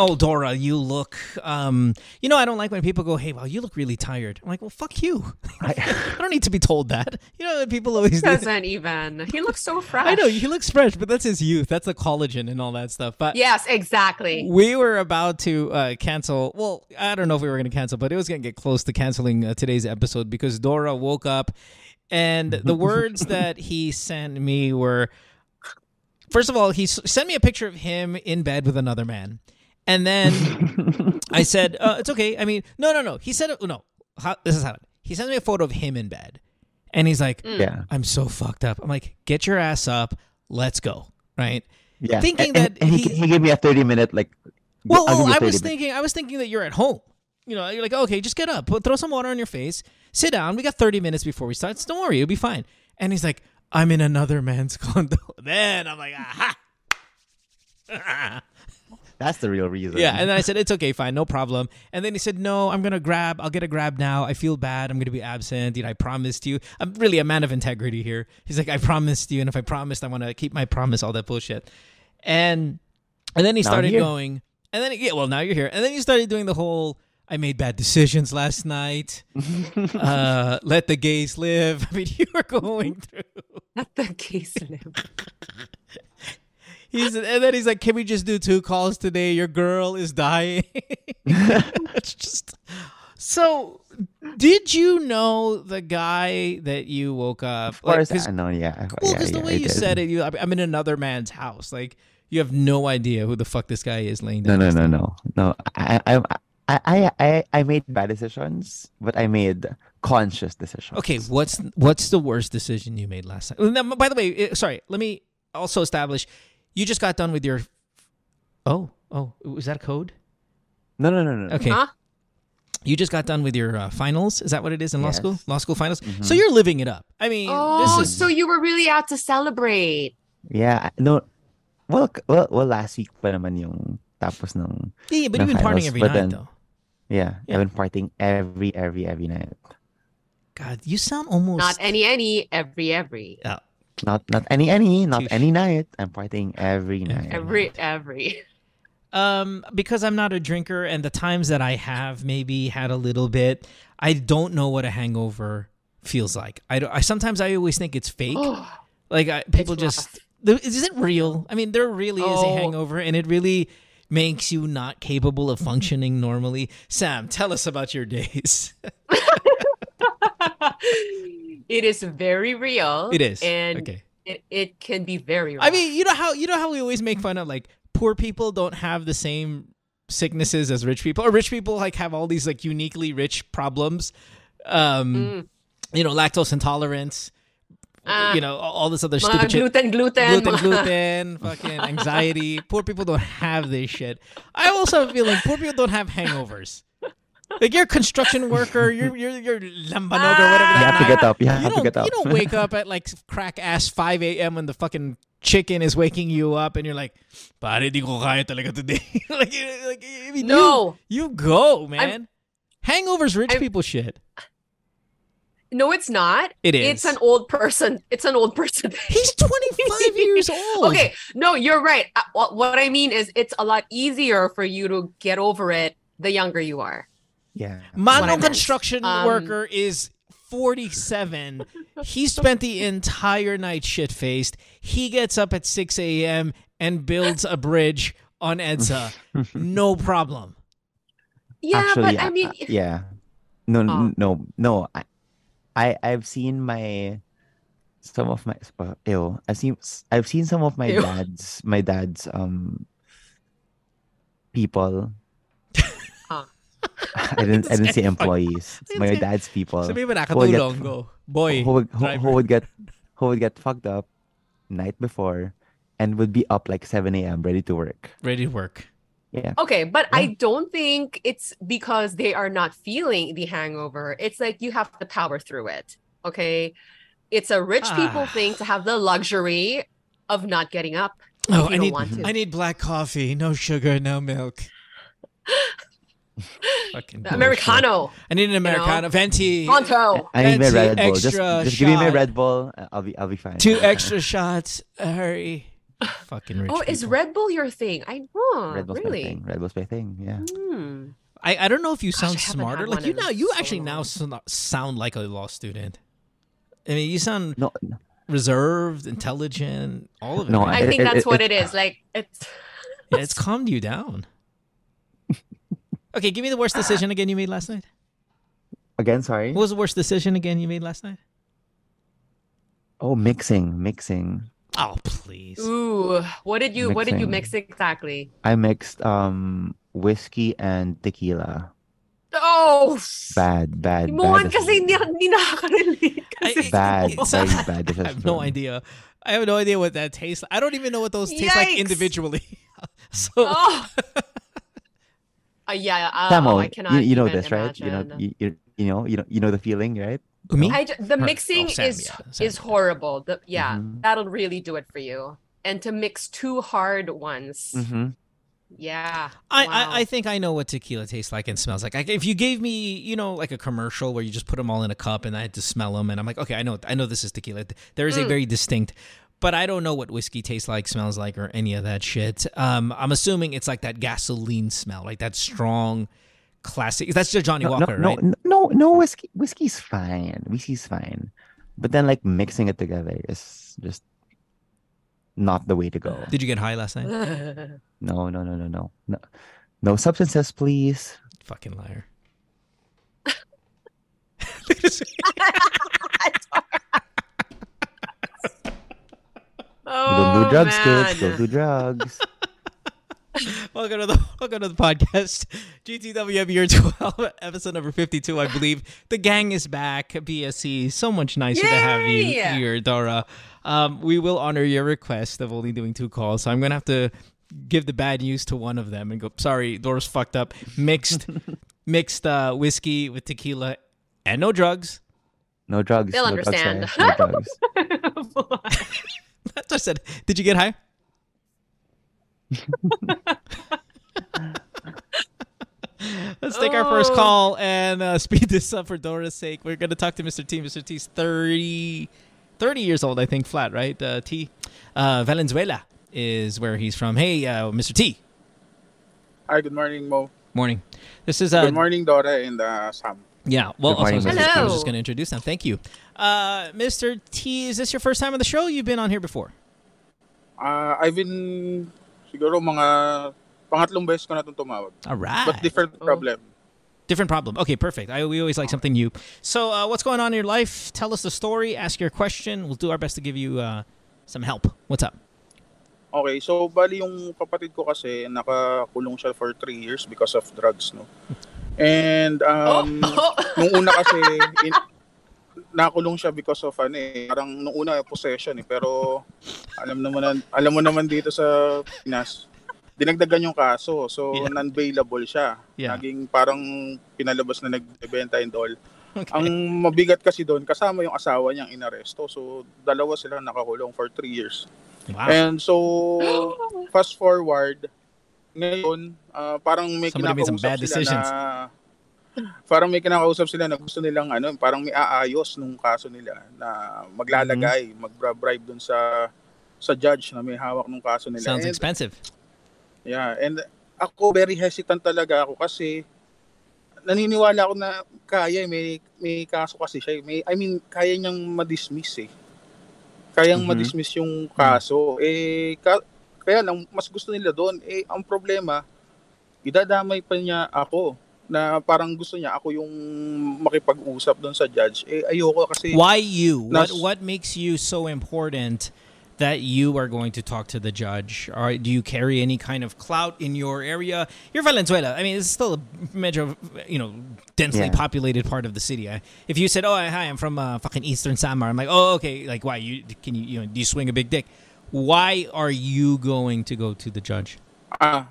"Oh, Dora, you look. Um, you know, I don't like when people go, "Hey, wow, you look really tired." I'm like, "Well, fuck you. I, don't need to be told that." You know, people always. Doesn't even. He looks so fresh. I know he looks fresh, but that's his youth. That's the collagen and all that stuff. But Yes, exactly. we were about to uh, cancel. Well, I don't know if we were going to cancel, but it was going to get close to canceling uh, today's episode because Dora woke up, and the words that he sent me were. First of all, he sent me a picture of him in bed with another man. And then I said, uh, it's okay. I mean, no, no, no. He said, no, how, this is how it, he sent me a photo of him in bed. And he's like, Yeah. I'm so fucked up. I'm like, get your ass up. Let's go. Right. Yeah. Thinking and, and- that and he, he- he gave me a 30 minute like Well, I'll give you I 30 was minutes. thinking, I was thinking that you're at home. You know, you're like, okay, just get up, put, throw some water on your face, sit down. We got 30 minutes before we start. So don't worry, you'll be fine. And he's like, I'm in another man's condo. Then I'm like, aha. That's the real reason. Yeah, and then I said it's okay, fine, no problem. And then he said, "No, I'm gonna grab. I'll get a grab now. I feel bad. I'm gonna be absent. You know, I promised you. I'm really a man of integrity here." He's like, "I promised you, and if I promised, I want to keep my promise. All that bullshit." And and then he Now started going, and then yeah, well, now you're here. And then he started doing the whole. I made bad decisions last night. uh, let the gays live. I mean, you were going through. Let the gays live. He's and then he's like, "Can we just do two calls today? Your girl is dying." it's just so. Did you know the guy that you woke up? Of course, like, I know. Yeah. well, yeah, because the way you said it, you I'm in another man's house. Like you have no idea who the fuck this guy is laying No, down. no, no, no, no. I, I, I, I, I, I made bad decisions, but I made conscious decisions. Okay, what's what's the worst decision you made last night? Now, by the way, eh, sorry. Let me also establish. You just got done with your. Oh, oh, was that a code? No, no, no, no. no. Okay. Huh? You just got done with your uh, finals. Is that what it is in law school? Law school finals. Mhm. So you're living it up. I mean, Oh, this is so you were really out to celebrate. Yeah, no. Well, k- well, well, last week pa naman yung tapos ng yeah, but the you've been partying every but night then- though. yeah, Yeah. I've been partying every, every, every night. God, you sound almost Not any, any, every, every. Yeah. Not, not any, any, not Touche. any night. I'm partying every night. Every, every. Um, because I'm not a drinker, and the times that I have maybe had a little bit, I don't know what a hangover feels like. I, don't, I sometimes I always think it's fake. Oh, Like I, people It's just, th- is it real? I mean, there really is a Oh. hangover, and it really makes you not capable of functioning normally. Sam, tell us about your days. it is very real. it is And okay. it, it can be very real. I mean, you know how you know how we always make fun of like poor people don't have the same sicknesses as rich people, or rich people like have all these like uniquely rich problems. Um, Mm. you know, lactose intolerance. Ah. you know, all, this other stupid shit. gluten, gluten. Gluten, gluten, fucking anxiety. Poor people don't have this shit. I also have a feeling poor people don't have hangovers. Like you're a construction worker, you're you're you're lambanog or whatever. You have to get up. You have You to don't, get up. you don't wake up at like crack ass 5 a.m. when the fucking chicken is waking you up and you're like, pare, di ko kaya talaga today. like, you- like, I mean, No. You, you go, man. Hangovers, rich I'm- people shit. No, it's not. It is. It's an old person. It's an old person. He's 25 years old. Okay, no, you're right. Uh, What I mean is, it's a lot easier for you to get over it the younger you are. Yeah. what I Mano meant. construction Um, worker is 47. he spent the entire night shit faced. He gets up at 6 a.m. and builds a bridge on EDSA. no problem. Yeah, Actually, but I mean, uh, yeah. No, Oh. no, no. I, I, I've seen my some of my uh, ew. I've seen I've seen some of my Ew. dad's my dad's um people. Huh. I didn't I didn't say employees. My dad's people. Sabi mo who would get- go. Boy, who, would, who, who would get who would get fucked up night before and would be up like 7 a.m. ready to work. ready to work. Yeah. okay, but I don't think it's because they are not feeling the hangover. It's like you have to power through it. Okay. It's a rich people Ah. thing to have the luxury of not getting up. Oh, I need want to. I need black coffee, no sugar, no milk. Fucking bullshit. Americano, I need an Americano, venti, Tonto. I need my Fancy Red Bull. Just, just give me my shot. Red Bull. uh, I'll be I'll be fine. two extra shots. Uh, hurry. Fucking rich. oh, is. Red Bull your thing? I oh, Red Bull's my really. thing. Red Bull's my thing. Yeah. Hmm. I, I don't know if you Gosh, sound smarter. Like you in now, you so actually now long. so- sound like a law student. I mean, you sound No, no, reserved, intelligent, all of it. No, right? I It- think it- that's it- what it is. Like it's Yeah, it's calmed you down. Okay, give me the worst decision again you made last night. again, sorry. What was the worst decision again you made last night? Oh, mixing, mixing. Oh, please. ooh. What did you what did you mix exactly? I mixed um whiskey and tequila. Oh, Bad, bad, mo bad. kasi hindi, hindi nakaka-relate. I- Kasi- Bad, It's- very bad. I have no idea. I have no idea what that tastes. Like. I don't even know what those taste like individually. so Oh. Uh, yeah, uh, Samo, oh, I cannot you, you know even this, right? You know, you, you, you know, you know, you know the feeling, right? me? I the Her- mixing oh, Sam, is yeah, Sam, is horrible. The, yeah, Mhm. that'll really do it for you. And to mix two hard ones, Mm-hmm. yeah. I, wow. I, I think I know what tequila tastes like and smells like. I, if you gave me, you know, like a commercial where you just put them all in a cup and I had to smell them, and I'm like, okay, I know, I know this is tequila. There is a Mm. very distinct, but I don't know what whiskey tastes like, smells like, or any of that shit. Um, I'm assuming it's like that gasoline smell, like that strong, classic. That's just Johnny No, Walker, no, right? no, no, no, whiskey. Whiskey's fine. Whiskey's fine, but then like mixing it together is just not the way to go. Did you get high last night? No, no, no, no, no, no, no substances, please. Fucking liar. Look at this. oh, don't do drugs, man. kids. Don't do drugs. welcome to the welcome to the podcast. GTWM year twelve, episode number fifty two, I believe. The gang is back. BSE, so much nicer to have you here, Dora. Um, we will honor your request of only doing two calls, so I'm gonna have to give the bad news to one of them and go. Sorry, Dora's fucked up. Mixed, mixed uh, whiskey with tequila and no drugs. No drugs. They'll no understand. guys. No drugs. That's what I said. Did you get high? Let's take our first Oh. call and uh, speed this up for Dora's sake. We're going to talk to Mr. T. Mr. T's 30, 30 years old, I think, flat, right? Uh, T. Uh, Valenzuela is where he's from. Hey, uh, Mr. T. Hi, good morning, Mo. Morning. This is uh, good morning, Dora and uh, Sam. Yeah, well, also, I was Mr. just- I was just going to introduce them. Thank you. Uh, Mr. T, is this your first time on the show? You've been on here before. Uh, I've been siguro mga pangatlong beses ko na itong tumawag. All right. But different Oh. problem. Different problem. Okay, perfect. I, we always like something new. So, uh, what's going on in your life? Tell us the story. Ask your question. We'll do our best to give you uh, some help. What's up? Okay, so bali yung kapatid ko kasi nakakulong siya for three years because of drugs, no? And um, oh, nung una kasi in, nakulong siya because of ano eh, parang nung una possession eh, pero alam naman alam mo naman dito sa Pinas, dinagdagan yung kaso. So Yeah. non-bailable siya. Yeah. Naging parang pinalabas na nagbebenta and all. Okay. Ang mabigat kasi doon, kasama yung asawa niyang inaresto. So, dalawa sila nakakulong for three years. Wow. And so, fast forward, ngayon, ah, parang may Somebody kinakausap bad sila decisions. na parang may kinakausap sila na gusto nilang ano, parang may aayos nung kaso nila na maglalagay, Mm-hmm. magra-bribe dun sa sa judge na may hawak nung kaso nila. Sounds And, expensive. Yeah, and ako very hesitant talaga ako kasi naniniwala ako na kaya may may kaso kasi siya. May I mean, kaya niyang ma-dismiss eh. Kayang Mhm. ma-dismiss yung kaso. Eh ka- kaya lang mas gusto nila doon eh ang problema idadamay pa niya ako na parang gusto niya ako yung makipag-usap doon sa judge. Eh ayoko kasi Why you? What Nas- what makes you so important that you are going to talk to the judge? Or do you carry any kind of clout in your area? You're Valenzuela. I mean, it's still a major, you know, densely Yeah. populated part of the city. I- If you said, "Oh, hi, I'm from uh, fucking Eastern Samar," I'm like, "Oh, okay. Like, why? You can you you know? Do you swing a big dick? Why are you going to go to the judge? Ah,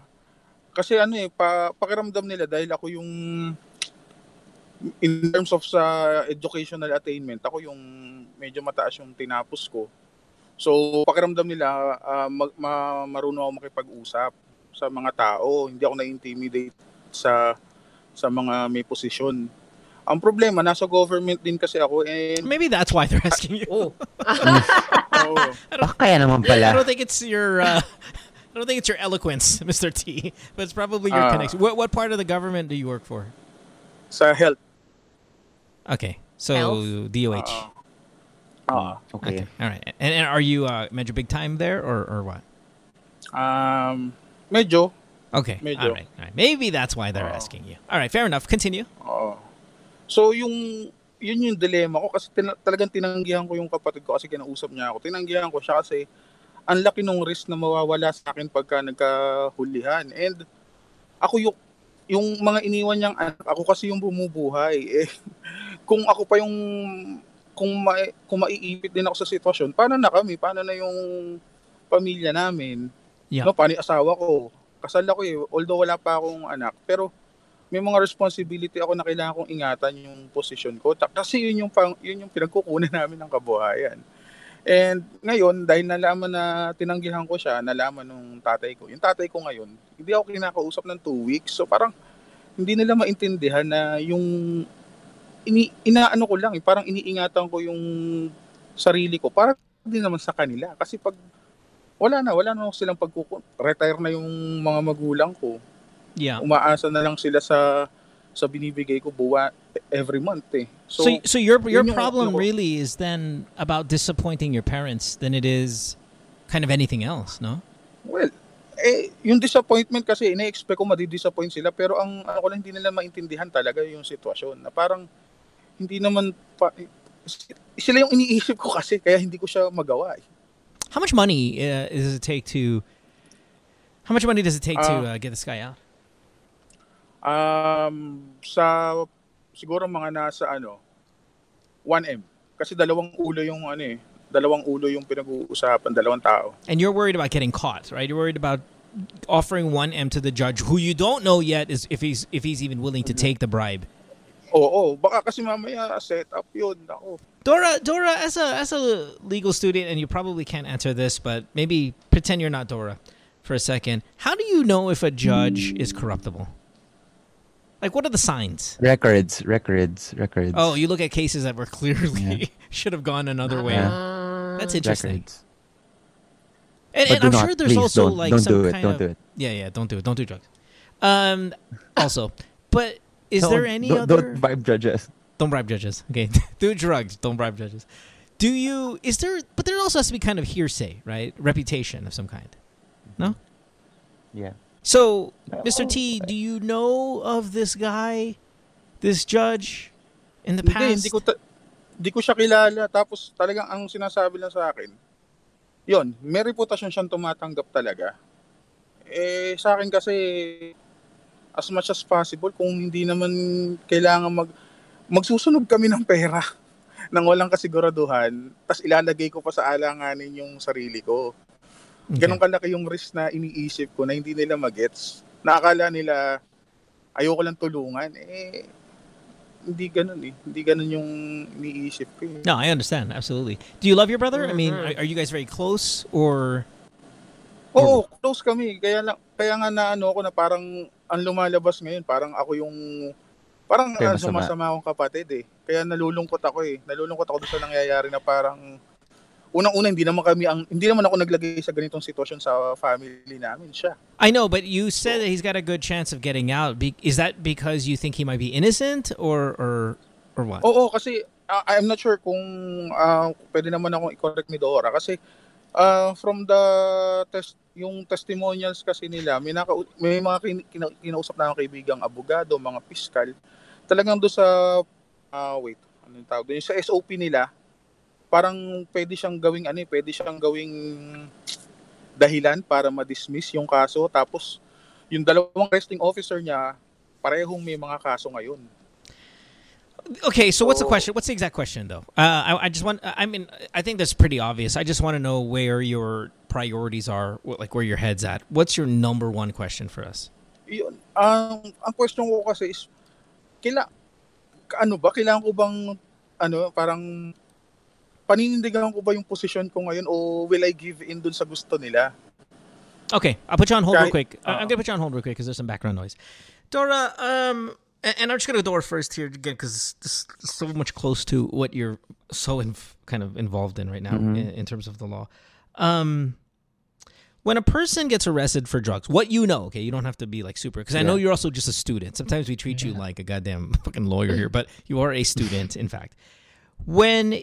kasi ano eh, pa, pakiramdam nila dahil ako yung in terms of sa educational attainment, ako yung medyo mataas yung tinapos ko. So, pakiramdam nila, ah, mag, ma, marunong ako makipag-usap sa mga tao. Hindi ako na-intimidate sa sa mga may posisyon. Ang problema, nasa government din kasi ako and Maybe that's why they're asking you. oh. Oo. Oo. Ah, kaya naman I don't think it's your. Uh, I don't think it's your eloquence, Mr. T, but it's probably your Ah. connection. What what part of the government do you work for? Sa health. Okay, so Health? DOH. Ah. Okay. All right, and, and are you uh, medyo big time there or or what? Um, medyo. Okay, Medyo. all right, all right. Maybe that's why they're Oo. asking you. All right, fair enough. Continue. Oo. So yung yun yung dilemma ko kasi tina- talagang tinanggihan ko yung kapatid ko kasi kinausap niya ako. Tinanggihan ko siya kasi ang laki ng risk na mawawala sa akin pagka nagkahulihan. And ako yung yung mga iniwan niyang anak, ako kasi yung bumubuhay. Eh, kung ako pa yung kung ma, kung maiipit din ako sa sitwasyon, paano na kami? Paano na yung pamilya namin? Yeah. No, paano yung asawa ko? Kasal ako eh, although wala pa akong anak. Pero may mga responsibility ako na kailangan kong ingatan yung posisyon ko. Kasi yun yung, pang, yun yung pinagkukunan namin ng kabuhayan. And ngayon, dahil nalaman na tinanggihan ko siya, nalaman nung tatay ko. Yung tatay ko ngayon, hindi ako kinakausap ng two weeks. So parang hindi nila maintindihan na yung ini, inaano ko lang, eh, parang iniingatan ko yung sarili ko. Para din naman sa kanila. Kasi pag wala na, wala na silang pagkuku... Retire na yung mga magulang ko Yeah. umaasa na lang sila sa sa binibigay ko buwa every month eh. So, So, so, your your yun problem ko. really is then about disappointing your parents than it is kind of anything else, no? well, eh, yung disappointment kasi, ina-expect ko madi-disappoint sila pero ang ano ko lang hindi nila maintindihan talaga yung sitwasyon na parang hindi naman pa, sila yung iniisip ko kasi kaya hindi ko siya magawa eh. How much money uh, does it take to? How much money does it take to Ah. uh, get this guy out? Um, sa siguro mga nasa ano 1M kasi dalawang ulo yung ano eh, dalawang ulo yung pinag-uusapan, dalawang tao. And you're worried about getting caught, right? You're worried about offering one M to the judge, who you don't know yet is if he's if he's even willing to take the bribe. Oo, oh, baka kasi mamaya set up yun. Ako, Dora, Dora, as a as a legal student, and you probably can't answer this, but maybe pretend you're not Dora for a second. How do you know if a judge is corruptible? Like, what are the signs? Records, records, records. Oh, you look at cases that were clearly should have gone another way. Ah. That's interesting. records. And, and I'm not, sure there's also don't, like don't some do it, kind don't of do it. yeah, yeah. Don't do it. Don't do drugs. Um, also, but is Don't- there any don't, other? Don't bribe judges. Don't bribe judges. Okay, do drugs. Don't bribe judges. Do you? Is there? But there also has to be kind of hearsay, right? Reputation of some kind. No. Yeah. So, Mr. T, do you know of this guy, this judge, in the hindi, past? hindi ko, ta- hindi ko siya kilala. Tapos talagang ang sinasabi lang sa akin, yon may reputasyon siyang tumatanggap talaga. Eh, sa akin kasi, as much as possible, kung hindi naman kailangan mag, magsusunog kami ng pera nang walang kasiguraduhan, tas ilalagay ko pa sa alanganin yung sarili ko. Okay. Ganun kalaki yung risk na iniisip ko na hindi nila magets. Nakakala nila ayoko lang tulungan. Eh, hindi ganun eh. Hindi ganun yung iniisip ko eh. No, I understand absolutely. Do you love your brother? I mean, Mhm. are, are you guys very close or? Oo, close kami. Kaya, lang, kaya nga na ano ako na parang ang lumalabas ngayon, parang ako yung parang Kaya masama. sumasama akong kapatid eh. Kaya nalulungkot ako eh. Nalulungkot ako doon sa nangyayari na parang unang-una hindi naman kami ang hindi naman ako naglagay sa ganitong sitwasyon sa family namin siya. I know, but you said that he's got a good chance of getting out. Be- is that because you think he might be innocent, or or or what? Oo, kasi uh, I'm not sure kung uh, pwede naman akong i-correct ni Dora kasi uh, from the test yung testimonials kasi nila, may, naka, may mga kin, kina, kinausap na kaibigang abogado, mga piskal. Talagang doon sa ah, wait, ano yung tawag doon? Yung sa SOP nila, parang pwede siyang gawing ano, eh, pwede siyang gawing dahilan para ma-dismiss yung kaso tapos yung dalawang arresting officer niya parehong may mga kaso ngayon. Okay, so what's the question? What's the exact question, though? Uh, I, I just want. I mean, I think that's pretty obvious. I just want to know where your priorities are, like where your head's at. What's your number one question for us? Yun. Ang ang question ko kasi is kila ano ba kailangan ko bang ano parang paninindigan ko ba yung position ko ngayon o will I give in dun sa gusto nila? Okay, I'll put you on hold real quick. I- I'm gonna put you on hold real quick because there's some background noise. Dora, um, and, I'm just gonna go door first here again because this is so much close to what you're so in, kind of involved in right now Mhm. in, in terms of the law. Um, when a person gets arrested for drugs, what you know, okay, you don't have to be like super because I know you're also just a student. Sometimes we treat you like a goddamn fucking lawyer here, but you are a student, in fact. When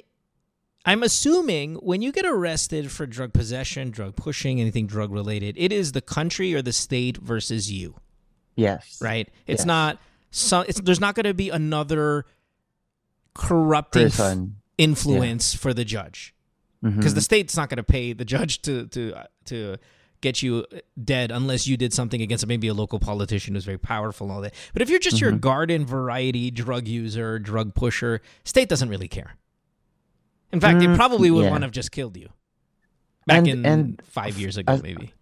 I'm assuming when you get arrested for drug possession, drug pushing, anything drug related, it is the country or the state versus you Yes. right? It's Yes. not some. It's, there's not going to be another corrupting f- influence for the judge mm-hmm. because the state's not going to pay the judge to to to get you dead unless you did something against maybe a local politician who's very powerful and all that. But if you're just your mm-hmm. garden variety drug user, drug pusher, state doesn't really care. In fact, they Mm, probably would yeah. want to have just killed you. Back And- in and five years ago, as- maybe.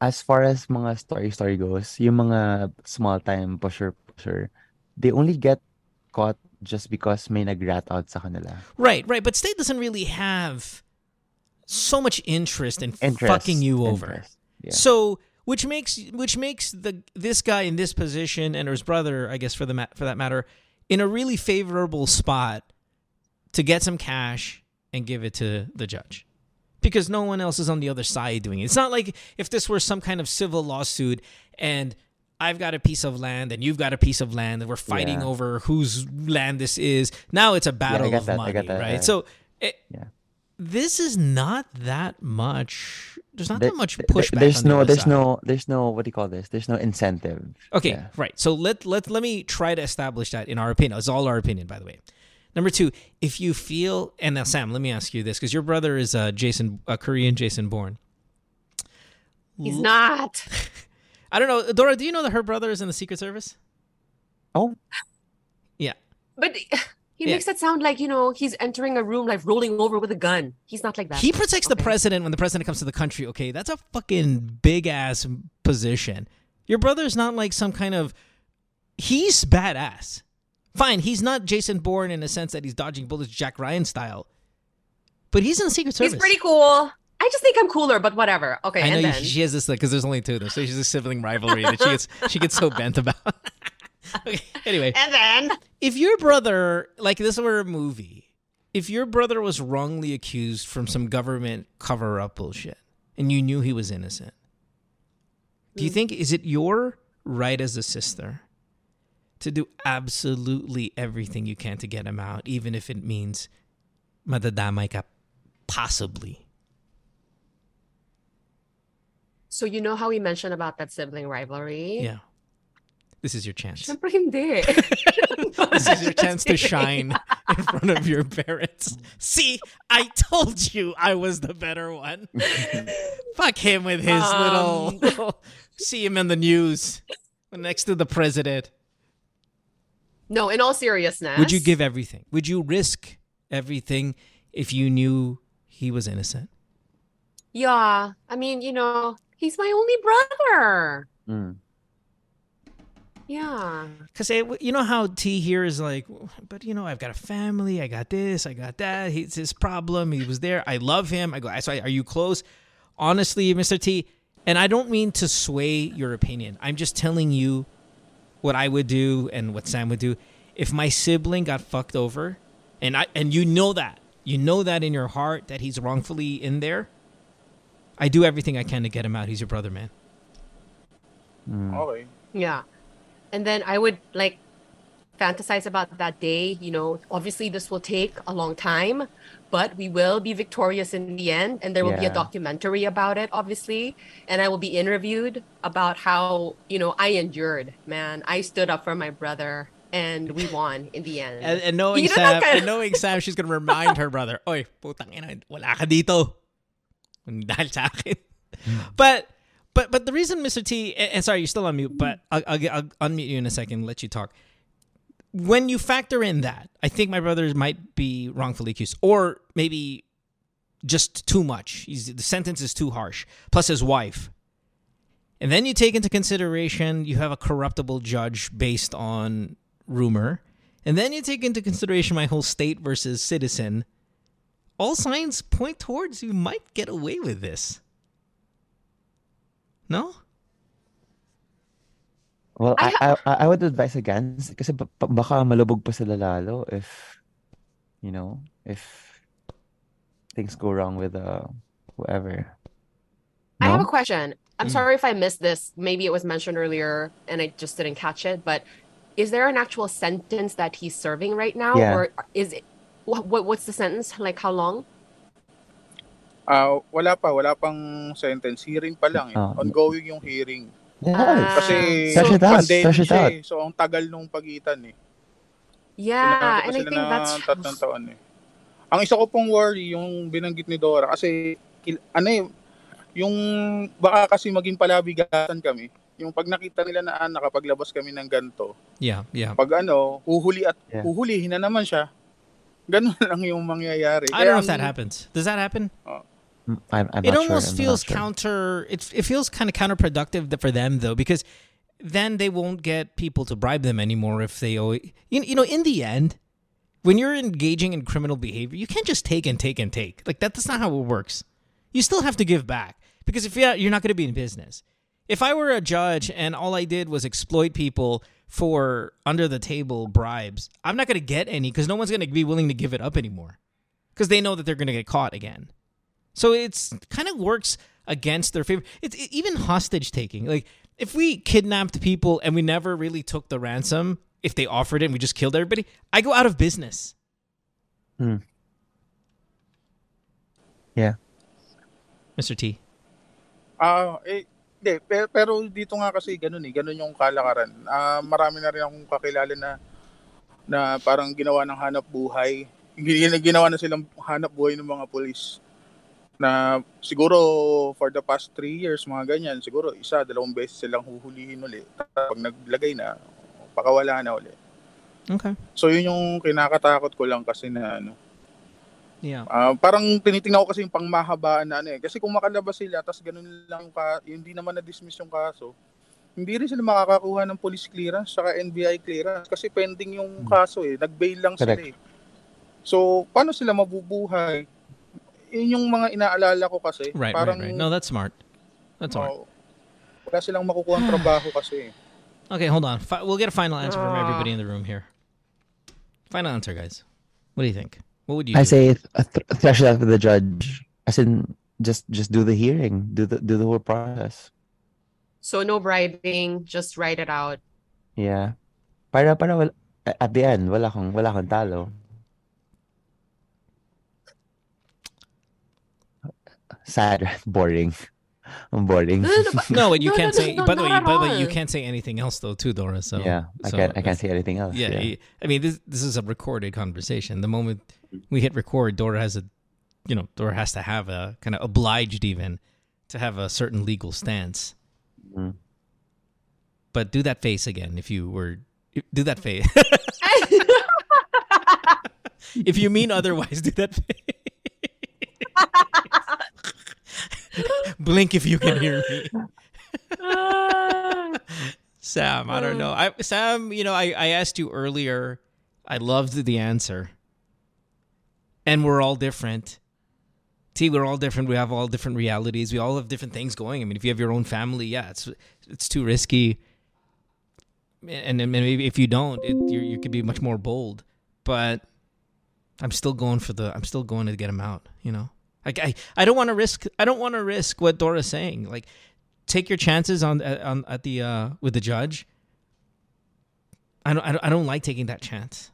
as far as mga story story goes, yung mga small time pusher pusher, they only get caught just because may nag-rat out sa kanila. Right, right. But state doesn't really have so much interest in Interest. fucking you over. Yeah. So, which makes which makes the this guy in this position and his brother, I guess for the ma- for that matter, in a really favorable spot to get some cash and give it to the judge. Because no one else is on the other side doing it. It's not like if this were some kind of civil lawsuit and I've got a piece of land and you've got a piece of land and we're fighting Yeah. over whose land this is. Now it's a battle get of that, money, that, right? yeah. So it, Yeah. this is not that much. There's not There- that much pushback. There's the no there's side. no there's no what do you call this? There's no incentive. Okay, Yeah. right. So let let let me try to establish that in our opinion. It's all our opinion, by the way. Number two, if you feel, and now Sam, let me ask you this because your brother is uh, Jason, uh, Korean Jason Bourne. He's L- not. I don't know, Dora. Do you know that her brother is in the Secret Service? Oh, Yeah. But he Yeah. makes it sound like, you know, he's entering a room like rolling over with a gun. He's not like that. He protects the president when the president comes to the country. Okay, that's a fucking big ass position. Your brother's not like some kind of. He's badass. Fine, he's not Jason Bourne in the sense that he's dodging bullets Jack Ryan style, but he's in the Secret Service. He's pretty cool. I just think I'm cooler, but whatever. Okay, I know and then she has this because there's only two of them, so she's a sibling rivalry that she gets she gets so bent about. okay, anyway, and then if your brother like this were a movie, if your brother was wrongly accused from some government cover up bullshit and you knew he was innocent, do you mm. think is it your right as a sister to do absolutely everything you can to get him out, even if it means madadamay ka possibly? So you know how we mentioned about that sibling rivalry? Yeah. This is your chance. Siyempre hindi. This is your chance to shine in front of your parents. See, I told you I was the better one. Fuck him with his Um. little, little. See him in the news next to the president. No, in all seriousness. Would you give everything? Would you risk everything if you knew he was innocent? Yeah. I mean, you know, he's my only brother. mm. Yeah. Because you know how T here is like, but you know, I've got a family, I got this, I got that. It's his problem. He was there. I love him. I go, so are you close? Honestly, Mr. T, and I don't mean to sway your opinion. I'm just telling you what I would do and what Sam would do. If my sibling got fucked over, and I and you know that, you know that in your heart that he's wrongfully in there, I do everything I can to get him out. He's your brother, man. Mm. Okay. Yeah. And then I would like fantasize about that day. You know, obviously this will take a long time, but we will be victorious in the end. And there will be a documentary about it, obviously. And I will be interviewed about how, you know, I endured, man. I stood up for my brother and we won in the end. And, and knowing You know Sam, that kind and knowing Sam, she's gonna remind her brother, "Oy, putang ina, wala ka dito." Dahil sa akin. Hmm. But but but the reason, Mr. T, and, and sorry, you're still on mute, but I'll, I'll, get- I'll unmute you in a second, and let you talk. When you factor in that, I think my brother might be wrongfully accused, or maybe just too much. He's, the sentence is too harsh. Plus his wife. And then you take into consideration you have a corruptible judge based on rumor. And then you take into consideration my whole state versus citizen. All signs point towards you might get away with this. No? Well, I I, I, I would advise against kasi ba- ba- baka malubog pa sila lalo if, you know, if things go wrong with uh whoever. I have a question. I'm Mm. sorry if I missed this. Maybe it was mentioned earlier and I just didn't catch it. But is there an actual sentence that he's serving right now, Yeah. or is it what, what what's the sentence? Like how long? Ah, wala pa, wala pang sentence. Hearing pa lang. Eh. Ah. Ongoing yung hearing. Yeah. Ah. Kasi Fresh it out, pandemic fresh it siya out. eh. So, ang tagal nung pagitan eh. Yeah, and I think that's tatlong taon eh. Ang isa ko pong worry, yung binanggit ni Dora, kasi, kil- ano eh, yung baka kasi maging palabigatan kami. Yung pag nakita nila na ah, nakapaglabas kami ng ganito, Yeah, yeah. pag ano, huhuli at Yeah. huhulihin na naman siya. Ganun lang yung mangyayari. I don't know if that ang- happens. Does that happen? Mm, I'm, I'm it not sure. almost I'm feels sure. counter. It it feels kind of counterproductive for them though, because then they won't get people to bribe them anymore if they owe. You, you know, in the end, when you're engaging in criminal behavior, you can't just take and take and take. Like that. That's not how it works. You still have to give back because if you're you're not going to be in business. If I were a judge and all I did was exploit people for under the table bribes, I'm not going to get any because no one's going to be willing to give it up anymore because they know that they're going to get caught again. So it's kind of works against their favor. It's it, even hostage taking. Like if we kidnapped people and we never really took the ransom, if they offered it and we just killed everybody, I go out of business. Hmm. Yeah. Mr. T. Ah, eh, hindi. Pero, pero dito nga kasi ganun eh. Ganun yung kalakaran. Ah, marami na rin akong kakilala na na parang ginawa ng hanap buhay. Gin- Ginawa na silang hanap buhay ng mga polis. Na siguro for the past three years, mga ganyan, siguro isa, dalawang beses silang huhulihin uli. Pag naglagay na, pakawala na uli. Okay. So yun yung kinakatakot ko lang kasi na ano, Yeah. Ah, parang tinitingnan ko kasi yung pangmahabaan na ano eh. Kasi kung makalabas sila, tapos ganun lang yung ka, hindi naman na-dismiss yung kaso, hindi rin sila makakakuha ng police clearance saka NBI clearance kasi pending yung kaso eh. Nag-bail lang sila Correct. eh. So, paano sila mabubuhay? Yun yung mga inaalala ko kasi. Right, parang, right, right. No, that's smart. That's smart. oh, wala silang makukuha ng trabaho kasi. Okay, hold on. Fi- we'll get a final answer from Ah. everybody in the room here. Final answer, guys. What do you think? What would you I do? say th- th- thresh it out with the judge. As in, just just do the hearing, do the do the whole process. so no bribing, just write it out. Yeah. Para para wala, at the end, wala kang wala kang talo. Sad, boring. I'm boring. No, no, no, but- you No, no, can't no, say. no, by the way, not by the way, you can't say anything else though, too, Dora. So yeah, I so can't I can't say anything else. Yeah, I mean, this this is a recorded conversation. The moment we hit record, Dora has a, you know, Dora has to have a kind of obliged even to have a certain legal stance. Mhm. But do that face again if you were do that face. if you mean otherwise, do that face. Blink if you can hear me. Sam, I don't know. I Sam, you know, I, I asked you earlier. I loved the answer. And we're all different. T, we're all different. We have all different realities. We all have different things going. I mean, if you have your own family, yeah, it's it's too risky. And, and maybe if you don't, it, you you could be much more bold. But I'm still going for the. I'm still going to get him out. You know, like I I don't want to risk. I don't want to risk what Dora's saying. Like, take your chances on on at the uh with the judge. I don't I don't, I don't like taking that chance.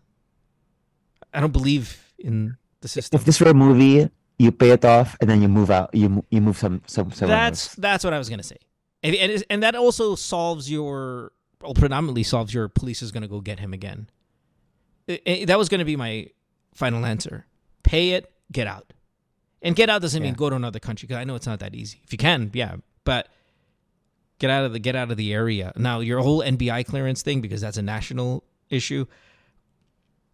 I don't believe in the system. If this were a movie, you pay it off and then you move out. You you move some some That's else. that's what I was gonna say, and and, and that also solves your well, predominantly solves your police is gonna go get him again. I- I- that was gonna be my final answer. Pay it, get out, and get out doesn't mean go to another country because I know it's not that easy. If you can, yeah, but get out of the get out of the area. Now your whole NBI clearance thing because that's a national issue.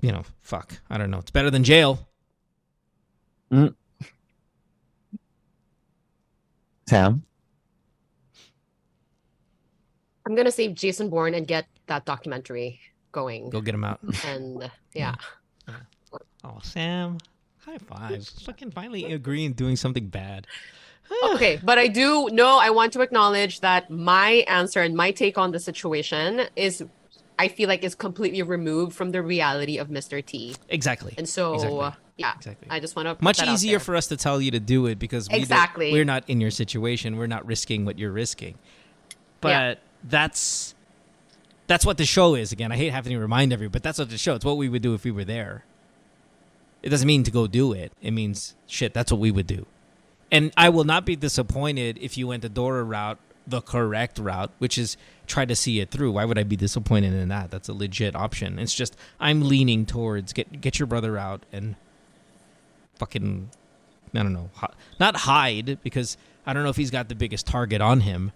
You know, fuck. I don't know. It's better than jail. Mm. Sam. I'm gonna save Jason Bourne and get that documentary going. Go get him out. And yeah, Oh, Sam, high five. Fucking finally agreeing doing something bad. okay, but I do know I want to acknowledge that my answer and my take on the situation is I feel like is completely removed from the reality of Mr. T. Exactly. And so Exactly. yeah, Exactly. I just want to Much easier for us to tell you to do it because we exactly we're not in your situation. We're not risking what you're risking. But Yeah. that's that's what the show is. Again, I hate having to remind everyone, but that's what the show. It's what we would do if we were there. It doesn't mean to go do it. It means shit. That's what we would do. And I will not be disappointed if you went the Dora route, the correct route, which is try to see it through. Why would I be disappointed in that? That's a legit option. It's just I'm leaning towards get get your brother out and fucking I don't know, not hide because I don't know if he's got the biggest target on him,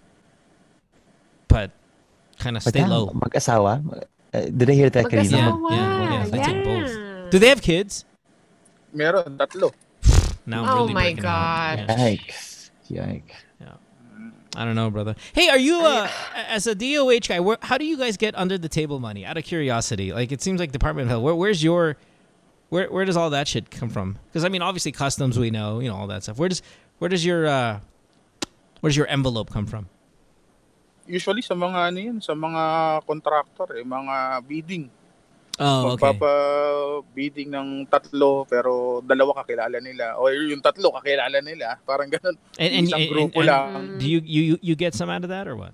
but kind of stay yeah, low. mag-asawa. Uh, did I hear that kanina? Yeah, Mag-asawa. yeah, yeah, they take Yeah. both. Do they have kids? Meron, tatlo. Now I'm Oh really my breaking it out. God. Yeah. Yikes. Yikes. Yeah. I don't know, brother. Hey, are you uh, as a DOH guy? Where, how do you guys get under the table money? Out of curiosity, like it seems like Department of Health. Where, where's your where where does all that shit come from? Because I mean, obviously customs, we know, you know, all that stuff. Where does where does your uh, where does your envelope come from? Usually sa mga ano yun, sa mga contractor, eh, mga bidding. Oh, okay. Magpapa-bidding ng tatlo pero dalawa kakilala nila. O yung tatlo kakilala nila. Parang ganun. And, and, Isang and- grupo and- lang. Mm. do you, you you get some out of that or what?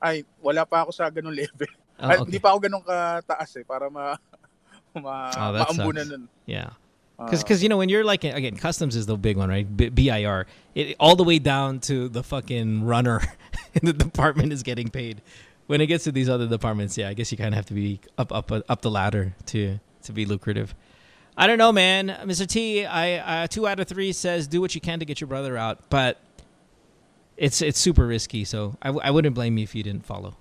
Ay, wala pa ako sa ganung level. Oh, Ay, okay. Hindi pa ako ganun kataas eh. Para ma, ma, Oh, maambunan nun. Yeah. Ah. Because you know when you're like again customs is the big one right B- BIR it, all the way down to the fucking runner in the department is getting paid when it gets to these other departments yeah I guess you kind of have to be up up up the ladder to to be lucrative I don't know man Mr. T I uh, two out of three says do what you can to get your brother out but it's it's super risky so I, w- I wouldn't blame you if you didn't follow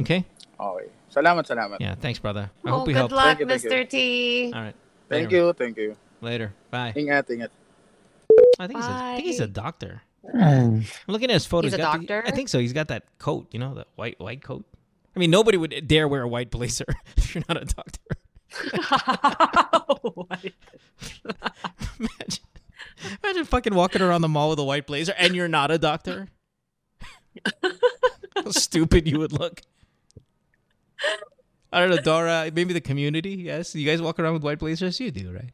okay Okay. Salamat, salamat. yeah thanks brother I Oh, hope we good help luck, Thank you, you. Mr. T. all right Thank later, you, thank you. later bye Ingat, ingat. I think he's a, I think he's a doctor I'm looking at his photos. He's a got the- doctor? I think so. He's got that coat, you know, that white white coat. I mean, nobody would dare wear a white blazer if you're not a doctor. Imagine, imagine fucking walking around the mall with a white blazer and you're not a doctor. How stupid you would look. I don't know, Dora. Maybe the community. Yes, you guys walk around with white blazers. You do, right?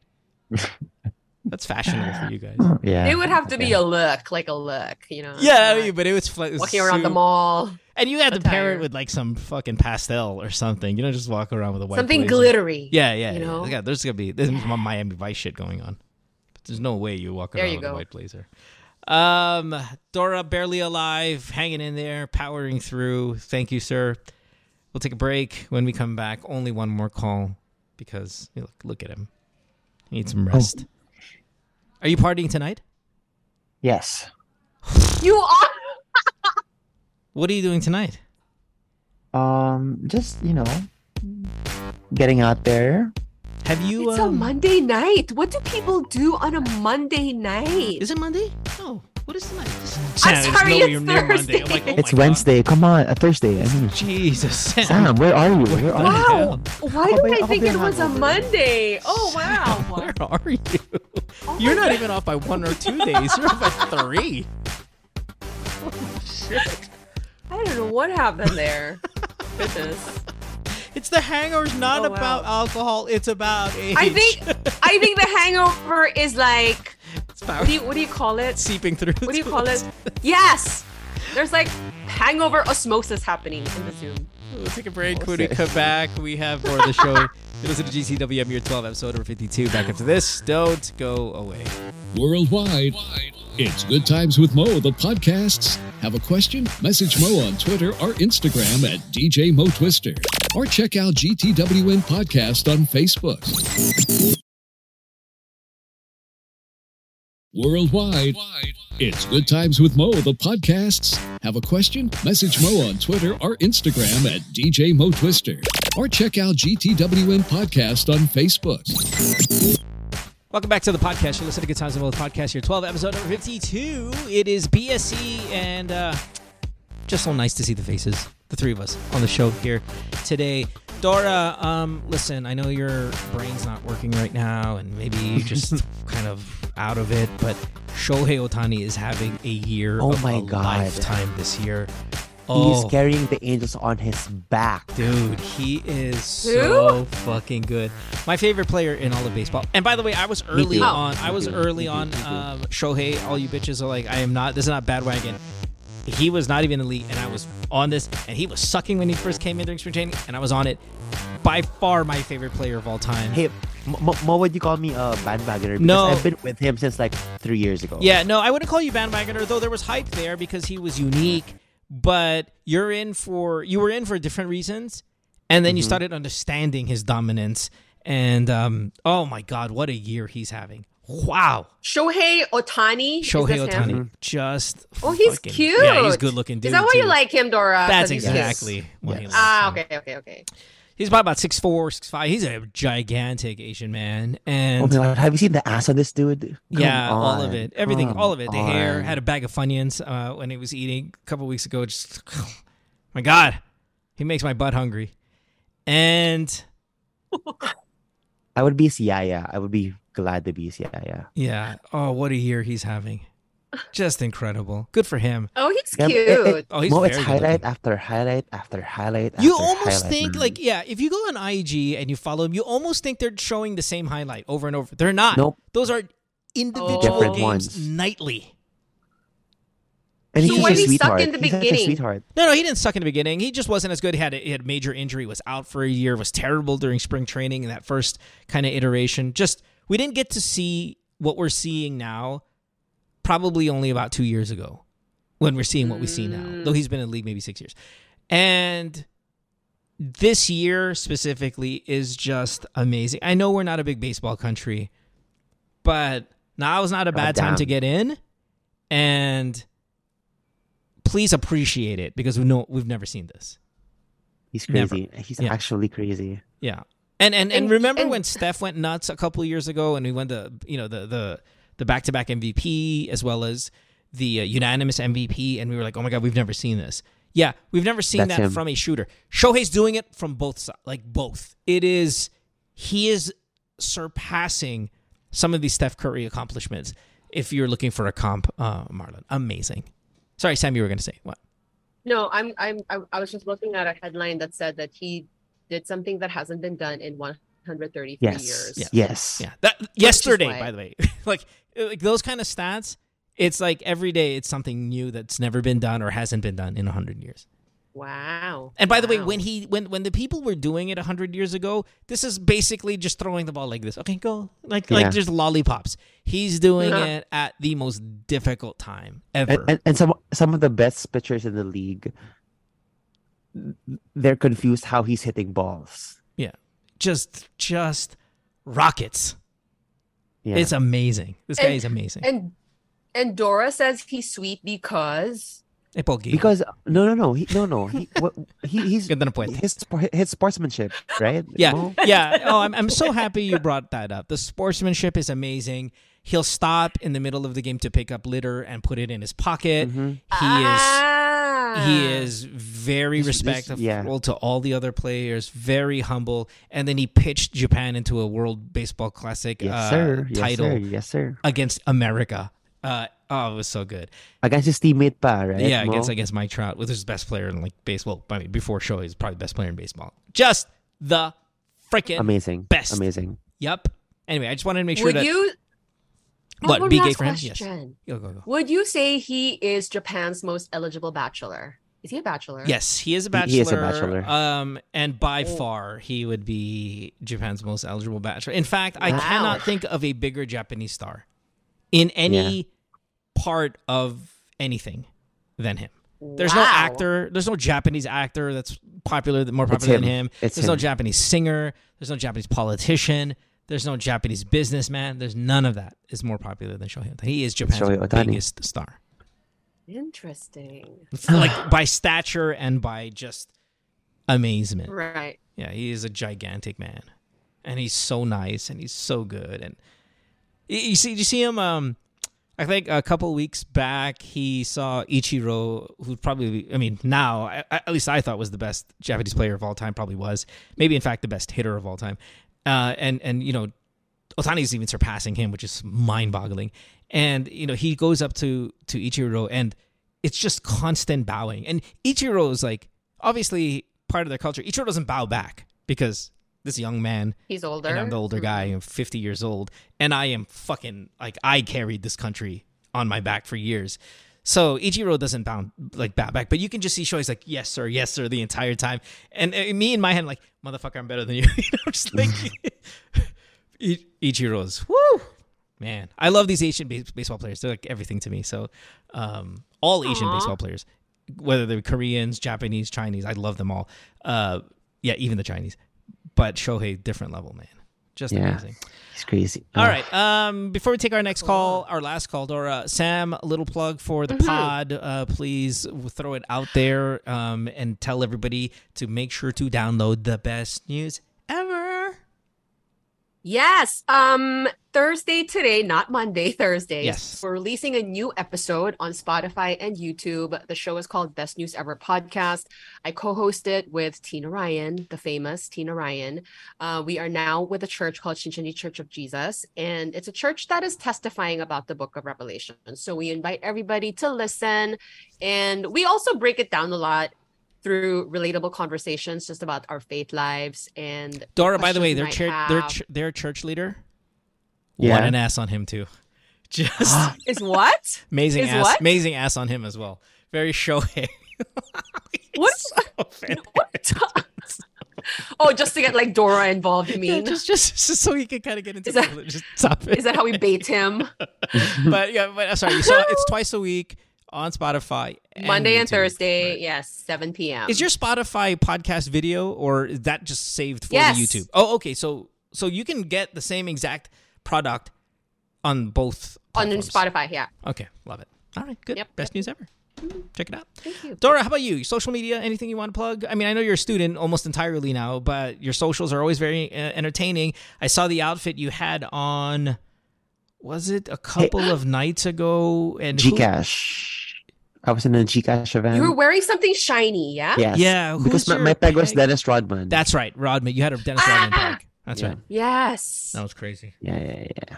That's fashionable for you guys. yeah. It would have to be okay. a look, like a look, you know. Yeah, I mean, but it was fl- it was walking around the mall, and you had to pair it with like some fucking pastel or something. You don't just walk around with a white something blazer. glittery. Yeah, yeah, you yeah. know? Yeah, there's gonna be there's some Miami Vice shit going on. But there's no way you walk There around you with a go. white blazer. Um, Dora barely alive, hanging in there, powering through. Thank you, sir. We'll take a break. When we come back, only one more call because look, look at him. He needs some rest. Are you partying tonight? Yes. You are. What are you doing tonight? Um, just you know, getting out there. Have you? It's a um, Monday night. What do people do on a Monday night? Is it Monday? No. What is tonight? This- I'm sorry, nowhere it's near Monday. I'm like, oh it's my God. Wednesday. Come on, a Thursday. I mean, Jesus, Sam. Sam, where are you? Where are you? Wow. Why Ako did I ako think it was a? Monday? Oh wow. Where are you? Oh You're not God. even off by one or two days. You're off by three. Oh, shit, I don't know what happened there. Goodness. It's the hangover's not Oh, wow. about alcohol. It's about age. I think I think the hangover is like it's what do you what do you call it? seeping through. What do you to call it? Yes. There's like hangover osmosis happening in the Zoom. We'll take a break. Oh, When we come back, we have more of the show. You listen to GTWM Year 12, episode number 52. Back after this. Don't go away. Worldwide, it's Good Times with Mo, the podcasts. Have a question? Message Mo on Twitter or Instagram at DJ Mo Twister. Or check out GTWM Podcast on Facebook. Worldwide, it's Good Times with Mo, the podcasts. Have a question? Message Mo on Twitter or Instagram at DJ Mo Twister. Or check out GTWM Podcast on Facebook. Welcome back to the podcast. You're listening to Good Times with Mo, the Podcast here, 12 episode number 52. It is BSE, and uh, just so nice to see the faces, the three of us on the show here today. Dora, um, listen, I know your brain's not working right now, and maybe you just kind of out of it, but Shohei Ohtani is having a year Oh of my a God. lifetime this year. He's Oh, carrying the Angels on his back. Dude, he is so fucking good. My favorite player in all of baseball. And by the way, I was early too. on. I was early on um, Shohei. All you bitches are like, I am not. This is not bandwagon. He was not even elite, and I was on this, and he was sucking when he first came in during spring training, and I was on it. By far, my favorite player of all time. Hey, Mo, Mo, would you call me a bandwagoner? Because No. I've been with him since like three years ago. Yeah, no, I wouldn't call you bandwagoner, though there was hype there because he was unique. But you're in for you were in for different reasons, and then you Mm-hmm. started understanding his dominance. And um, oh my God, what a year he's having! Wow, Shohei Ohtani. is Shohei this him? Ohtani, just Oh, he's fucking- cute. Yeah, he's good looking. Dude, Is that why you like him, Dora? That's he's cute? exactly why he Yes. likes Ah, him. okay, okay, okay. He's probably about six four, six five. He's a gigantic Asian man, Oh and my god, have you seen the ass on this dude? Come yeah, all of it, everything, come all of it. The hair had a bag of Funyuns uh, when he was eating a couple weeks ago. Just my God, he makes my butt hungry. And I would be his yaya. I would be glad to be his yaya. yeah, oh, what a year he's having! Just incredible. Good for him. Oh, he's Yeah, cute. it- it- Oh, he's Mo, it's very good highlight after highlight after highlight. You after almost highlight. think mm. like yeah, if you go on IG and you follow him, you almost think they're showing the same highlight over and over. They're not. Nope. Those are individual Different games ones. nightly. and he's So such why a did he suck sweetheart. in the He's such a beginning? sweetheart. No, no, he didn't suck in the beginning. He just wasn't as good. He had he had major injury, was out for a year, was terrible during spring training in that first kind of iteration. Just we didn't get to see what we're seeing now. Probably only about two years ago, when we're seeing what we see now. Though mm. he's been in the league maybe six years, and this year specifically is just amazing. I know we're not a big baseball country, but now is not a bad time to get in, and please appreciate it because we know we've never seen this. He's Never. crazy. He's Yeah. actually crazy. Yeah. And and, and, And- remember and- when Steph went nuts a couple of years ago and we went the you know the the the back to back MVP as well as the uh, unanimous MVP and we were like oh my god we've never seen this. Yeah, we've never seen That's that him. from a shooter. Shohei's doing it from both sides, like both. It is he is surpassing some of these Steph Curry accomplishments. If you're looking for a comp, uh, Marlon, amazing. Sorry, Sam, you were going to say what? No, I'm I'm I, I was just looking at a headline that said that he did something that hasn't been done in 133 Yes. years. Yeah. Yes. Yeah, that yesterday, why- by the way, like like those kind of stats. It's like every day it's something new that's never been done or hasn't been done in a hundred years. Wow. And by the way, when he when when the people were doing it a hundred years ago, this is basically just throwing the ball like this. Okay, go like Yeah. like just lollipops. He's doing Uh-huh. it at the most difficult time ever. And, and, and some some of the best pitchers in the league, they're confused how he's hitting balls. Yeah, just just rockets. Yeah. It's amazing. This guy And- is amazing. and and Dora says he's sweet because because no no no he, no no he what, he he's Ganda na puwet. his his sportsmanship right Yeah, Mo? yeah. Oh, I'm, I'm so happy you brought that up. The sportsmanship is amazing. He'll stop in the middle of the game to pick up litter and put it in his pocket. Mhm. He is He is very This- this- respectful yeah. to all the other players, very humble, and then he pitched Japan into a World Baseball Classic yes uh, sir yes title sir yes sir against America. Uh, oh, it was so good. against his teammate pa right yeah, Mo? against against Mike Trout, with his best player in like baseball. I mean, before show, he's probably the best player in baseball. Just the freaking amazing best. amazing Yep. Anyway, I just wanted to make sure Would that you What, one be gay last for him? Yes. go go go. Would you say he is Japan's most eligible bachelor? Is he a bachelor? Yes, he is a bachelor. He- he is a bachelor. Um, and by Oh. far, he would be Japan's most eligible bachelor. In fact, I cannot think of a bigger Japanese star in any part of anything than him. There's no actor. There's no Japanese actor that's popular, more It's popular than him. him. It's there's no. Japanese singer. There's no Japanese politician. There's no Japanese businessman. There's none of that is more popular than Shohei Ohtani. He is Japan's biggest star. Interesting. like by stature and by just amazement. Right. Yeah, he is a gigantic man, and he's so nice and he's so good. And you, you see, you see him. Um, I think a couple weeks back he saw Ichiro, who probably, I mean, now I, I- at least I thought was the best Japanese player of all time. Probably was, maybe in fact the best hitter of all time. Uh, and and you know, Ohtani's even surpassing him, which is mind-boggling. And you know, he goes up to to Ichiro, and it's just constant bowing. And Ichiro is like obviously part of their culture. Ichiro doesn't bow back because this young man He's older. and I'm the older guy. I'm 50 years old, and I am fucking like I carried this country on my back for years. So Ichiro doesn't bound like bow back, but you can just see Shohei's like yes sir, yes sir the entire time, and uh, me in my head like motherfucker, I'm better than you. you know, just like I- Ichiro's. Woo, man, I love these Asian base- baseball players. They're like everything to me. So um, all Asian Aw. baseball players, whether they're Koreans, Japanese, Chinese, I love them all. Uh, yeah, even the Chinese. But Shohei, different level, man. Just Yeah. amazing. It's crazy. All Ugh. right. Um, before we take our next call, our last call, Dora, Sam, a little plug for the Mhm. pod. Uh, please throw it out there um, and tell everybody to make sure to download the best news ever. Yes. Um Thursday today, not Monday, Thursday. Yes. We're releasing a new episode on Spotify and YouTube. The show is called Best News Ever Podcast. I co-host it with Tina Ryan, the famous Tina Ryan. Uh, we are now with a church called Shincheonji Church of Jesus, and it's a church that is testifying about the book of Revelation. So we invite everybody to listen, and we also break it down a lot through relatable conversations just about our faith lives and Dora, by the way, you their might church, their ch- their church leader, Yeah. what an ass on him too. Just is what? amazing Is ass, what? amazing ass on him as well. Very Shohei. What? So fantastic. oh, just to get like Dora involved, you Yeah, mean? just, just just so he can kind of get into Is that- the just stop it. Is that how we bait him? but yeah, but uh, sorry. So it's twice a week on Spotify, Monday and. Thursday, Right. yes, 7 p.m. Is your Spotify podcast video, or is that just saved for Yes. the YouTube? Oh, okay. So so you can get the same exact product on both on platforms. Spotify? Yeah. Okay, love it. All right, good. Yep, Best news ever. Check it out. Thank you. Dora, how about you? Social media? Anything you want to plug? I mean, I know you're a student almost entirely now, but your socials are always very uh, entertaining. I saw the outfit you had on. Was it a couple of nights ago? And who- Gcash. I was in a Gcash event. You were wearing something shiny, yeah? yes. Yeah, Because my, my peg was peg? Dennis Rodman. That's right, Rodman. You had a Dennis Rodman Ah! tag. That's Yeah. right. Yes. That was crazy. Yeah, yeah, yeah.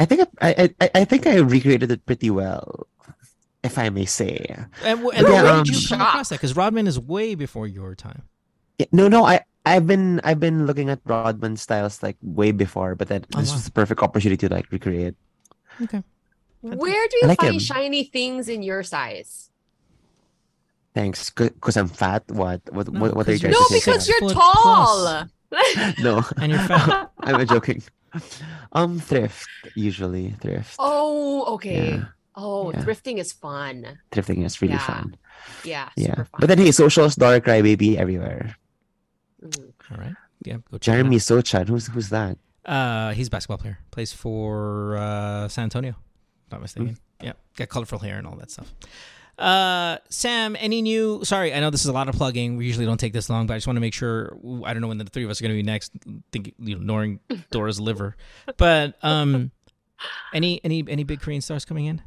I think I, I, I, I think I recreated it pretty well, if I may say. And, w- and Yeah, where um, did you come across that? Because Rodman is way before your time. Yeah, no, no, I I've been I've been looking at Rodman styles like way before, but then Oh, this wow. was the perfect opportunity to like recreate. Okay. Where do you like find him. shiny things in your size? Thanks, because I'm fat. What? What? No, what, what are you 'cause trying No, to say? because you're Foot tall. no, And you're fat. I'm joking. Um, thrift usually thrift. oh, okay. Yeah, Oh, Yeah. thrifting is fun. thrifting is really Yeah, fun. Yeah. Yeah, fun. but then hey, socials, Dora Crybaby everywhere. Mm. All right. Yeah. Go check Jeremy Sochan, who's who's that? Uh, he's a basketball player. Plays for uh, San Antonio. Not mistaken. Yeah. Got colorful hair and all that stuff. Uh, Sam, any new? Sorry, I know this is a lot of plugging. We usually don't take this long, but I just want to make sure. I don't know when the three of us are going to be next. Think you know, ignoring Dora's liver, but um, any any any big Korean stars coming in?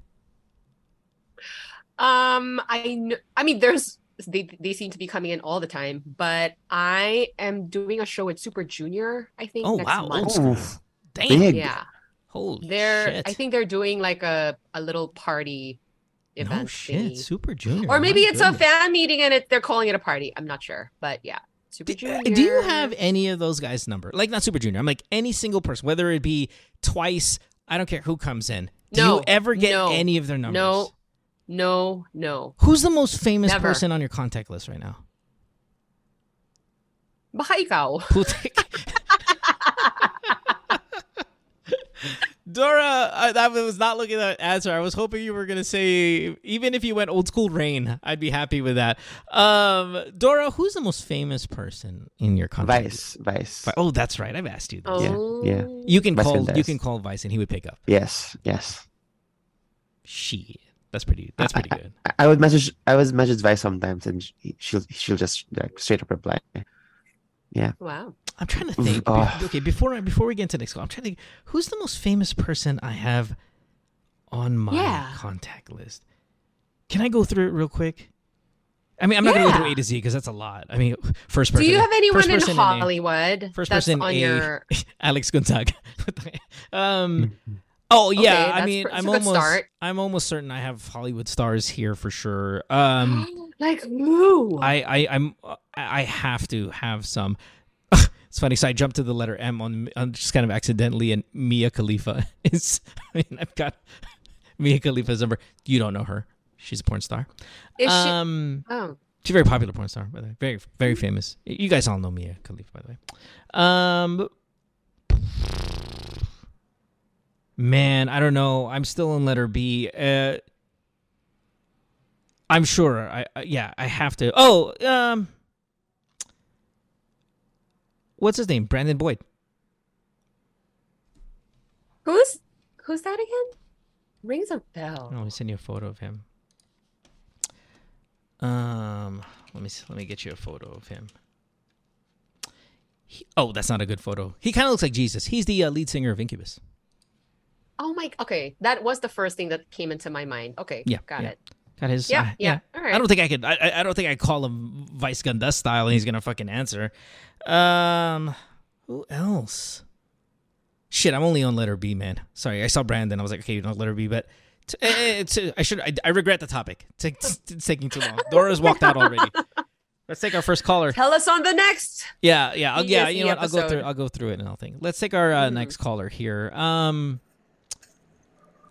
Um, I kn- I mean, there's they they seem to be coming in all the time, but I am doing a show with Super Junior. I think Oh, next wow, old month. Oof, Damn. big. Yeah, Holy they're. shit. I think they're doing like a a little party event. no shit. thingy. Super Junior. or maybe My it's goodness. a fan meeting and it they're calling it a party. I'm not sure, but yeah, Super Do, Junior. uh, do you have any of those guys' number? Like not Super Junior. I'm like any single person, whether it be twice. I don't care who comes in. Do No, you ever get no, any of their numbers? No, no, no. Who's the most famous Never. person on your contact list right now? Baka ikaw. Putik. Dora, I, that was not looking at that answer. I was hoping you were gonna say even if you went old school rain, I'd be happy with that. Um, Dora, who's the most famous person in your contact? Vice, Vice. Vi- Oh, that's right. I've asked you this. Oh, yeah. You can Vice call. You can call Vice, and he would pick up. Yes, yes. Shit, that's pretty. That's pretty good. I, I would message. I would message Vice sometimes, and she, she'll she'll just like straight up reply. Yeah. Wow. I'm trying to think. Oh. Okay, before I, before we get into the next call, I'm trying to think. Who's the most famous person I have on my Yeah. contact list? Can I go through it real quick? I mean, I'm not gonna go through A to Z because that's a lot. I mean, first person. Do you have anyone first in person A. Hollywood First that's person on A. your? Alex Gonzaga. um. Oh yeah, Okay, I mean, I'm almost, start. I'm almost certain I have Hollywood stars here for sure. Um, like who? I, I, I'm, I have to have some. it's funny. So I jumped to the letter M on, on just kind of accidentally, and Mia Khalifa is. I mean, I've got Mia Khalifa's number. You don't know her. She's a porn star. Is she? um, Oh, She's a very popular porn star, by the way. Very, very famous. You guys all know Mia Khalifa, by the way. Um, man, I don't know. I'm still in letter B. Uh, I'm sure. I, I yeah, I have to. Oh, um, what's his name? Brandon Boyd. who's who's that again? Rings a bell. Oh, let me send you a photo of him. Um, let me let me get you a photo of him. He- oh, that's not a good photo. He kind of looks like Jesus. He's the uh, lead singer of Incubus. Oh my. Okay, that was the first thing that came into my mind. Okay, Yeah, got yeah. it. Got his. Yeah, uh, yeah. All right. I don't think I could. I, I- don't think I call him Vice Ganda style, and he's gonna fucking answer. Um, who else? Shit, I'm only on letter B, man. Sorry, I saw Brandon. I was like, okay, you know, letter B, but t- eh, eh, I should. I, I regret the topic. It's, taking too long. Dora's walked out already. Let's take our first caller. Tell us on the next. Yeah, yeah, I'll, yeah. You know what? I'll go through. I'll go through it and I'll think. Let's take our uh, Mhm. next caller here. Um.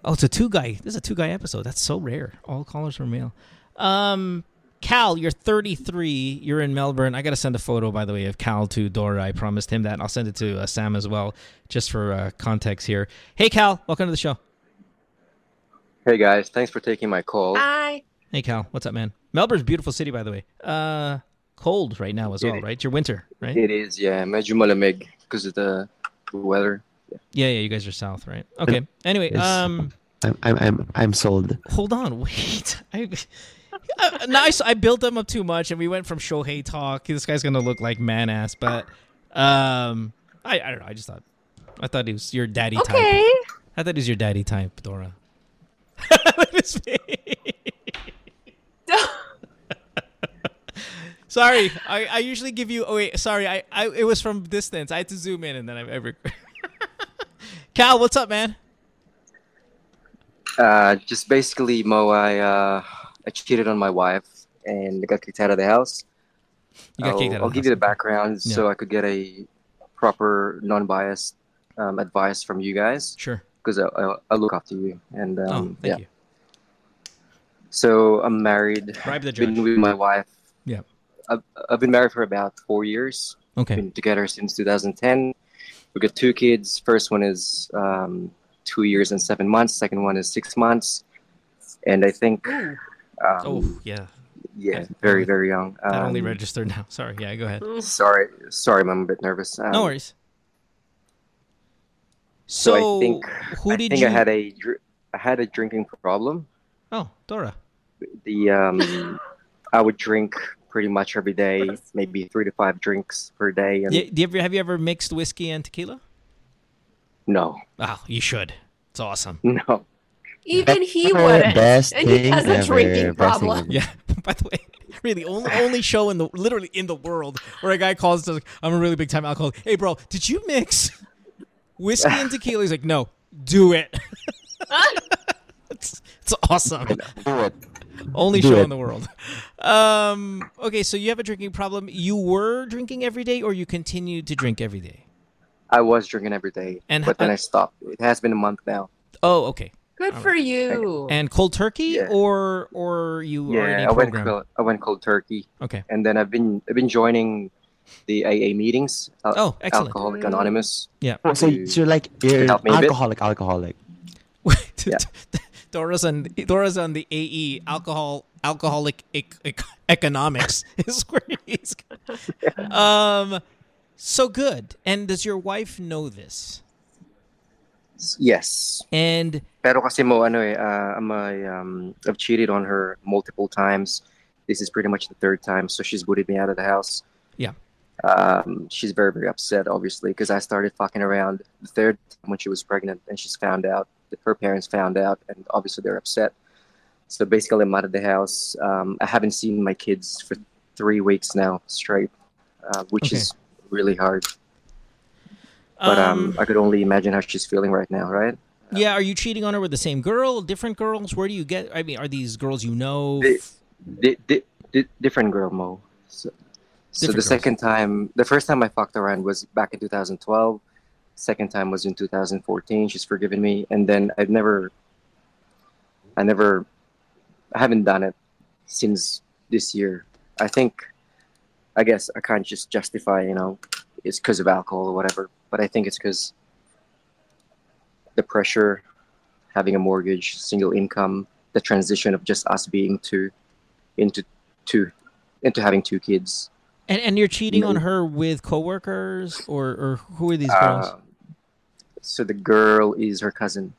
Oh, it's a two guy. This is a two guy episode. That's so rare. All callers are male. Um, Cal, you're 33. You're in Melbourne. I gotta send a photo, by the way, of Cal to Dora. I promised him that. I'll send it to uh, Sam as well, just for uh, context here. Hey, Cal, welcome to the show. Hey guys, thanks for taking my call. Hi. Hey, Cal, what's up, man? Melbourne's a beautiful city, by the way. Uh, cold right now as It well, is. right? It's your winter, right? It is, yeah, medyo malamig because of the weather. Yeah, yeah. You guys are south, right? Okay. Anyway, Yes. um. I'm I'm I'm I'm sold. hold on, wait. I, uh, nice. I built them up too much, and we went from Shohei talk. This guy's gonna look like man ass, but um, I, I don't know. I just thought, I thought he was your daddy type. Okay. I thought he was your daddy type, Dora. Sorry, I, I usually give you. Oh wait, sorry. I, I it was from distance. I had to zoom in, and then I. I rec- Cal, what's up, man? Uh, just basically, Mo, I uh, I cheated on my wife and I got kicked out of the house. You got I'll, kicked out. I'll of the give you the house. background so I could get a proper, non-biased um, advice from you guys Sure. because I, I, I look after you. And um, oh, thank yeah, you. so I'm married. Bribe the judge. Been with my wife. Yeah. I've, I've been married for about four years. Okay. Been together since 2010. We got two kids. First one is um, two years and seven months. Second one is six months. And I think, um, Oh yeah, yeah, that very only- very young. that only Um, registered now. Sorry. Yeah, go ahead. Sorry, sorry, I'm a bit nervous. Um, No worries. So, So, I think who I did think you? I had a dr- I had a drinking problem. oh, Dora. The um, I would drink pretty much every day, maybe three to five drinks per day. And Do you, ever have you ever mixed whiskey and tequila? no, Oh, you should. It's awesome. no. Even he wouldn't. Best and he thing has a ever, drinking best problem. ever. Yeah. By the way, really only only show in the literally in the world where a guy calls to like, I'm a really big time alcoholic. Hey, bro, did you mix whiskey and tequila? He's like, no, do it. it's, it's awesome. Do it. Only Do show it. in the world. Um. Okay, so you have a drinking problem. You were drinking every day, or you continued to drink every day? I was drinking every day, And but then uh, I stopped. It has been a month now. Oh, okay. Good for you. And cold turkey, Yeah. or or you are in Yeah, a I went cold, I went cold turkey, Okay. and then I've been I've been joining the AA meetings. Al- Oh, excellent. Alcoholic. Anonymous. Yeah. Oh, so, so you're like you're Help me a bit. alcoholic, alcoholic. Wait, Yeah. Dora's on Dora's on the AE alcohol alcoholic ec- ec- economics is where he's. Um, so good. And does your wife know this? Yes, And pero kasi mo ano eh, uh, a, um, I've cheated on her multiple times. This is pretty much the third time, so she's booted me out of the house. Yeah. Um, she's very very upset, obviously, because I started fucking around the third time when she was pregnant, and she's found out. Her parents found out, and obviously they're upset. So basically, I'm out of the house. Um, I haven't seen my kids for three weeks now straight, uh, which Okay. is really hard. But um, Um, I could only imagine how she's feeling right now, right? yeah, are you cheating on her with the same girl, different girls? Where do you get? I mean, are these girls you know? Di- di- di- di- different girl, Mo. So, so the girls. second time, the first time I fucked around was back in 2012. Second time was in 2014. She's forgiven me, and then I've never, I never, I haven't done it since this year. I think, I guess I can't just justify, you know, it's because of alcohol or whatever. But I think it's because the pressure, having a mortgage, single income, the transition of just us being two into two into having two kids. And and you're cheating on her with coworkers or or who are these girls? Uh, so the girl is her cousin.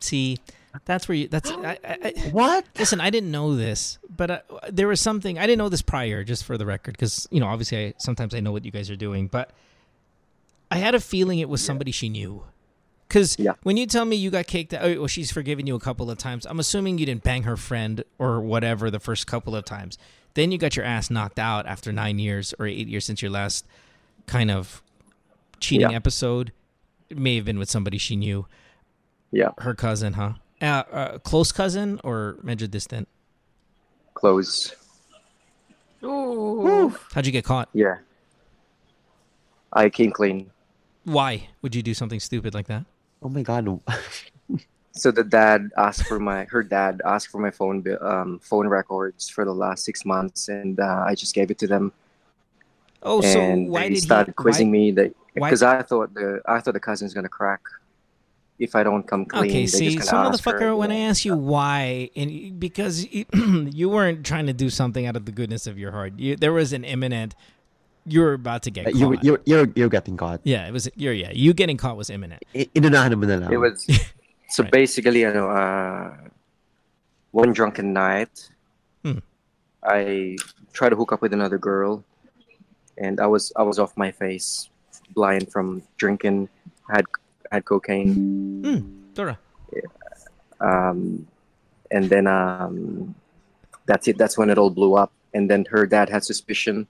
See, that's where you. That's I, I, I, What? listen. I didn't know this, but uh, there was something I didn't know this prior, just for the record, because you know, obviously, I sometimes I know what you guys are doing, but I had a feeling it was somebody she knew. Because Yeah. when you tell me you got kicked out, oh, well, she's forgiven you a couple of times. I'm assuming you didn't bang her friend or whatever the first couple of times. Then you got your ass knocked out after nine years or eight years since your last kind of cheating Yeah. episode. It may have been with somebody she knew. Yeah, Her cousin, huh? Uh, uh, close cousin or major distant? close. Ooh. How'd you get caught? Yeah. I came clean. Why would you do something stupid like that? Oh my god. So the dad asked for my her dad asked for my phone um, phone records for the last six months, and uh, I just gave it to them. Oh, so why they did started he? quizzing why, me that because I thought the I thought the cousin's gonna crack if I don't come clean. Okay, they're see, so gonna her, motherfucker, you when I know. ask you why, and because you weren't trying to do something out of the goodness of your heart, you, there was an imminent. You were about to get caught. you you're, you're you're getting caught. yeah, it was. You're yeah. You getting caught was imminent. I- Inunahan mo na lang. It was so Right. basically, you know, uh, one drunken night, Hmm. I tried to hook up with another girl, and I was I was off my face, blind from drinking, had had cocaine, Hmm. Dora. um, and then um, that's it. That's when it all blew up, and then her dad had suspicion,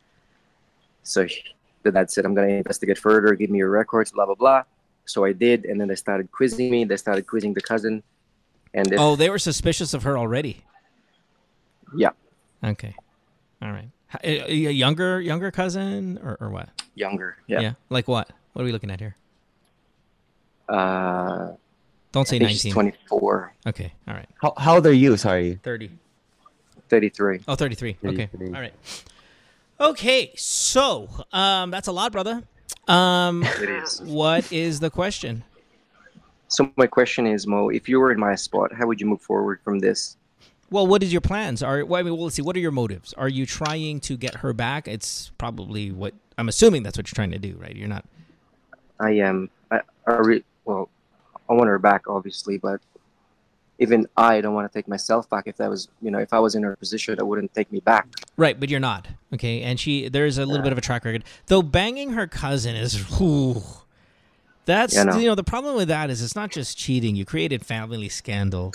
so he- the dad said, "I'm gonna investigate further. Give me your records, blah blah blah." So I did, and then they started quizzing me. They started quizzing the cousin, and if, Oh, they were suspicious of her already. yeah, Okay. All right. H- A, a younger younger cousin or, or what? younger, yeah. Yeah, Like what? What are we looking at here? Uh, Don't say think 19. 24, Okay. All right. How how old are you? Sorry. 30. 33. Oh, 33. Okay. 33. All right. Okay. So, um, that's a lot, brother. Um, It is. what is the question? So my question is, Mo, if you were in my spot, how would you move forward from this? Well, what is your plans? Are well, I mean, well, let's see. What are your motives? Are you trying to get her back? It's probably what I'm assuming. That's what you're trying to do, right? You're not. I am. I, I re- well, I want her back, obviously, but even I don't want to take myself back. If that was, you know, if I was in her position, that wouldn't take me back. Right, but you're not. Okay, and she there's a little bit of a track record. Though banging her cousin is whew, that's Yeah, know. you know the problem with that is it's not just cheating. You created family scandal,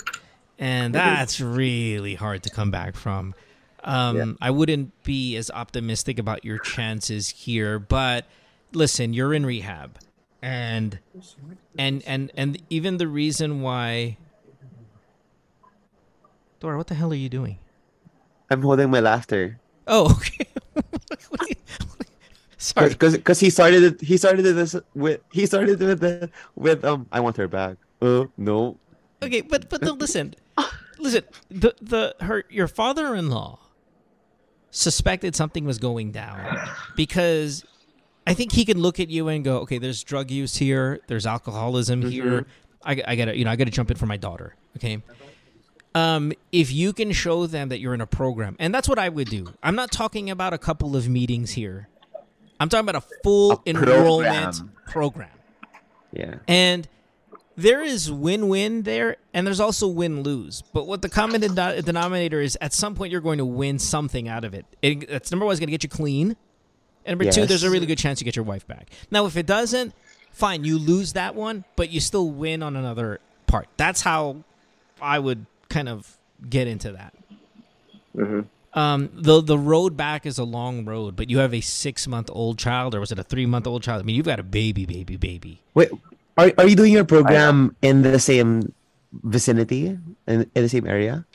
and that's really hard to come back from. Um, Yeah. I wouldn't be as optimistic about your chances here, but listen, you're in rehab, and and and and even the reason why. Dora, what the hell are you doing? I'm holding my laughter. Oh, okay. You- Sorry. Because he started it he started this with he started with the with um I want her back. Uh no. Okay, but but no, listen, listen. The the her your father-in-law suspected something was going down because I think he can look at you and go, okay, there's drug use here, there's alcoholism here. I, I gotta you know I gotta jump in for my daughter. Okay. Um, if you can show them that you're in a program, and that's what I would do. I'm not talking about a couple of meetings here. I'm talking about a full A enrollment program. program. Yeah. And there is win-win there, and there's also win-lose. But what the common denom- denominator is, at some point you're going to win something out of it. it that's number one is going to get you clean, and number two, there's a really good chance you get your wife back. Now, if it doesn't, fine, you lose that one, but you still win on another part. That's how I would kind of get into that. hmm Um, the the road back is a long road, but you have a six month old child, or was it a three month old child? I mean, you've got a baby, baby, baby. Wait, are are you doing your program in the same vicinity in, in the same area?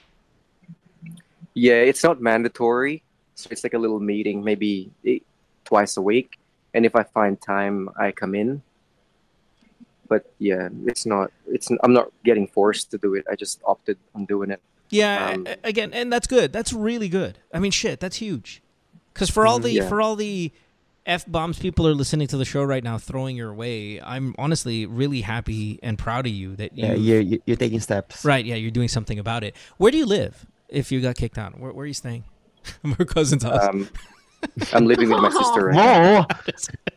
Yeah, it's not mandatory, so it's like a little meeting, maybe eh, twice a week. And if I find time, I come in. But yeah, it's not. It's I'm not getting forced to do it. I just opted on doing it. Yeah, Um, again, and that's good. That's really good. I mean, shit, that's huge. Because for all the yeah. for all the f bombs people are listening to the show right now, throwing your way, I'm honestly really happy and proud of you that you. Yeah, you're you're you're taking steps. Right, yeah, you're doing something about it. Where do you live? If you got kicked out, where, where are you staying? My cousin's house. Um, I'm living with my sister right now. Oh,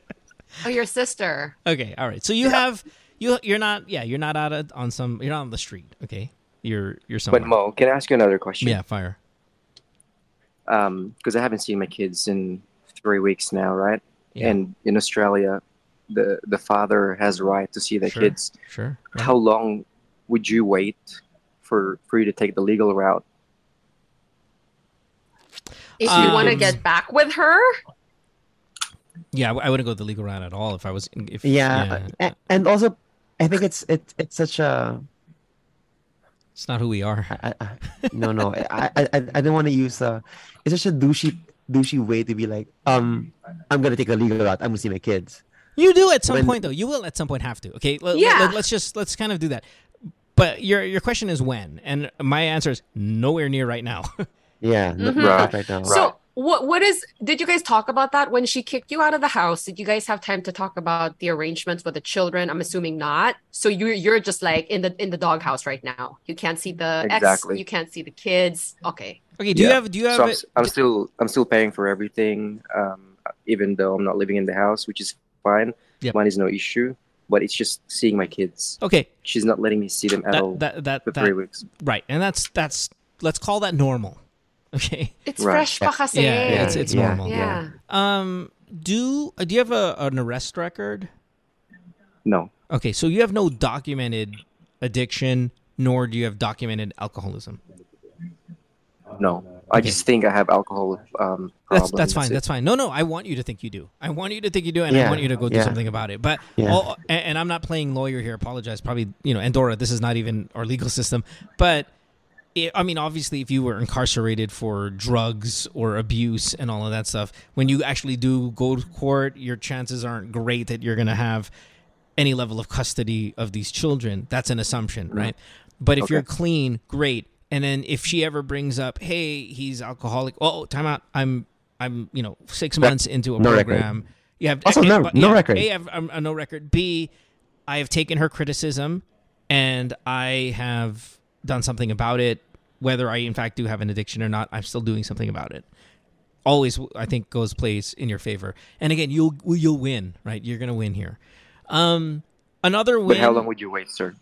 Oh, your sister. Okay, all right. So you have you you're not yeah you're not out of, on some you're not on the street. Okay, you're you're somewhere. But Mo, can I ask you another question? yeah, fire. Um, because I haven't seen my kids in three weeks now, right? Yeah. And in Australia, the the father has a right to see their Sure. kids. Sure. right. How long would you wait for for you to take the legal route? If you want to Um, get back with her, Yeah, I wouldn't go the legal route at all if I was. If yeah, a- and also, I think it's it's it's such a it's not who we are. I, I, no no I I I I don't want to use uh it's such a douchey douchey way to be like um I'm gonna take a legal route I'm gonna see my kids You do at some When- point though. You will at some point have to. Okay. Let, Yeah. Let, us just let's kind of do that. But your your question is when, and my answer is nowhere near right now. yeah no- Mhm. not right now so what what is did you guys talk about that when she kicked you out of the house? Did you guys have time to talk about the arrangements with the children? I'm assuming not. So you're you're just like in the in the doghouse right now. You can't see the ex, Exactly. you can't see the kids. Okay. Okay. Do you have do you have So I'm, it- s- I'm still I'm still paying for everything, um, even though I'm not living in the house, which is fine. Yep. Mine is no issue. But it's just seeing my kids. okay? She's not letting me see them at all That that that, for that three weeks. right, and that's that's let's call that normal. Okay. It's Right. fresh pa kasi. Yeah, Yeah, it's it's yeah, normal. Yeah. Um, do uh, do you have a, an arrest record? No, Okay, so you have no documented addiction, nor do you have documented alcoholism. No. I Okay. just think I have alcohol um, That's problems. that's fine. That's fine. No, no, I want you to think you do. I want you to think you do, and I want you to go do yeah. something about it. But Yeah. all, and, and I'm not playing lawyer here. Apologize. Probably you know, Andorra. This is not even our legal system. But it, I mean, obviously, if you were incarcerated for drugs or abuse and all of that stuff, when you actually do go to court, your chances aren't great that you're going to have any level of custody of these children. That's an assumption, right? But if Okay. you're clean, great. And then if she ever brings up, "Hey, he's alcoholic," oh, time out. I'm, I'm, you know, six months into a no record. program. You have Also, no- but no record. A, I've, I'm a no record. B, I have taken her criticism, and I have done something about it. Whether I in fact do have an addiction or not, I'm still doing something about it. Always, I think, goes plays in your favor. And again, you'll you'll win, right? You're gonna win here. Um, another win. But how long would you wait, sir?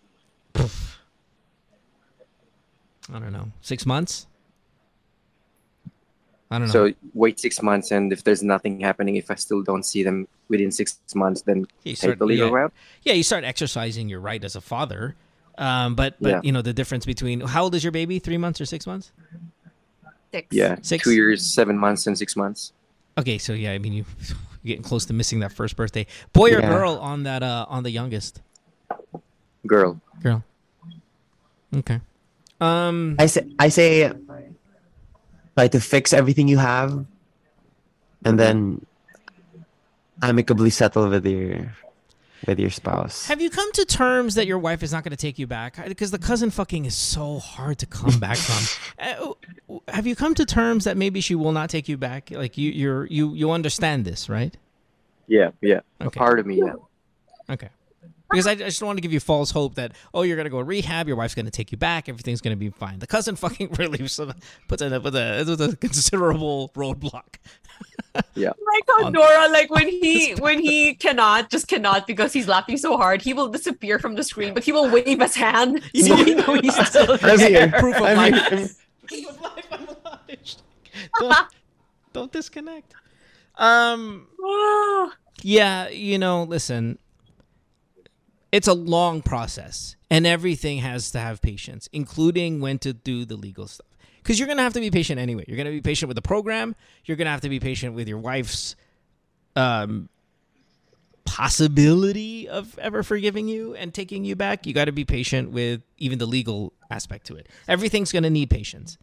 I don't know. Six months. I don't know. So wait six months, and if there's nothing happening, if I still don't see them within six months, then You take start- the legal yeah. route. yeah, you start exercising your right as a father. Um, but but Yeah. you know the difference between how old is your baby? Three months or six months? Six. Yeah, Six? two years, seven months, and six months. Okay, so yeah, I mean you you're getting close to missing that first birthday. Boy or Yeah. girl on that uh on the youngest Girl, girl. Okay. Um. I say I say try to fix everything you have and then amicably settle with your with your spouse Have you come to terms that your wife is not going to take you back? Because the cousin fucking is so hard to come back from. Uh, have you come to terms that maybe she will not take you back? Like you, you're you you understand this, right? yeah, yeah. A Okay. part of me, yeah. Okay. Because I, I just don't want to give you false hope that oh you're gonna go rehab, your wife's gonna take you back, everything's gonna be fine. The cousin fucking really puts it up with a with a considerable roadblock. Like how On- Dora, like when he when he cannot, just cannot because he's laughing so hard, he will disappear from the screen, but he will wave his hand so we know he's still I'm here. Proof of I'm life. here. Proof of life, I'm. Don't, don't disconnect. Um. Yeah, you know, listen. It's a long process and everything has to have patience including when to do the legal stuff. Because you're going to have to be patient anyway. You're going to be patient with the program. You're going to have to be patient with your wife's um, possibility of ever forgiving you and taking you back. You got to be patient with even the legal aspect to it. Everything's going to need patience.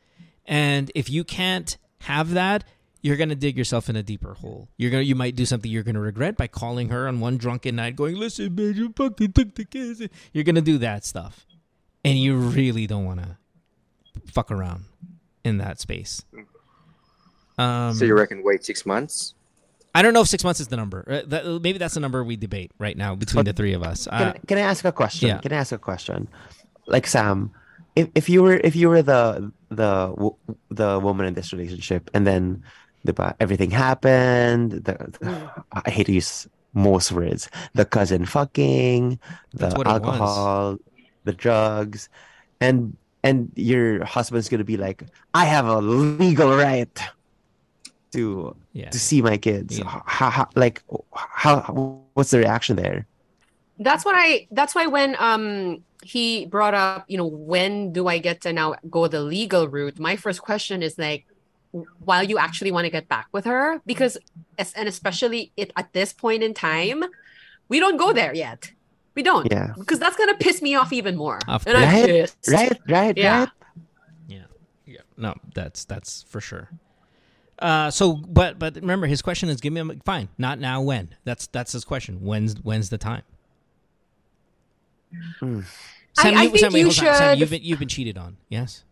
And if you can't have that you're gonna dig yourself in a deeper hole. You're gonna you might do something you're gonna regret by calling her on one drunken night, going, "Listen, man, you fucking took the kids." You're gonna do that stuff, and you really don't want to fuck around in that space. Um, so you reckon wait six months? I don't know if six months is the number. Uh, that, maybe that's the number we debate right now between the three of us. Can, Uh, can I ask a question? yeah. Can I ask a question? Like Sam, if, if you were if you were the the the woman in this relationship, and then the everything happened. The, the- I hate to use most words. The cousin fucking, the That's what it was. alcohol, the drugs, and and your husband's gonna be like, I have a legal right to yeah. to see my kids. Yeah. How, how like how what's the reaction there? That's what I that's why when um he brought up, you know, when do I get to now go the legal route? My first question is like while you actually want to get back with her because and especially it at this point in time, we don't go there yet. We don't. Yeah. Because that's gonna piss me off even more. Of and I'm Right, pissed. Right, right, Yeah. right. Yeah, yeah. No, that's that's for sure. Uh, so, but but remember, his question is, give me a fine. Not now. When? That's that's his question. When's when's the time? Mm. Sam, I you, think Sam, you hold on. Sam, should- you've been you've been cheated on. Yes.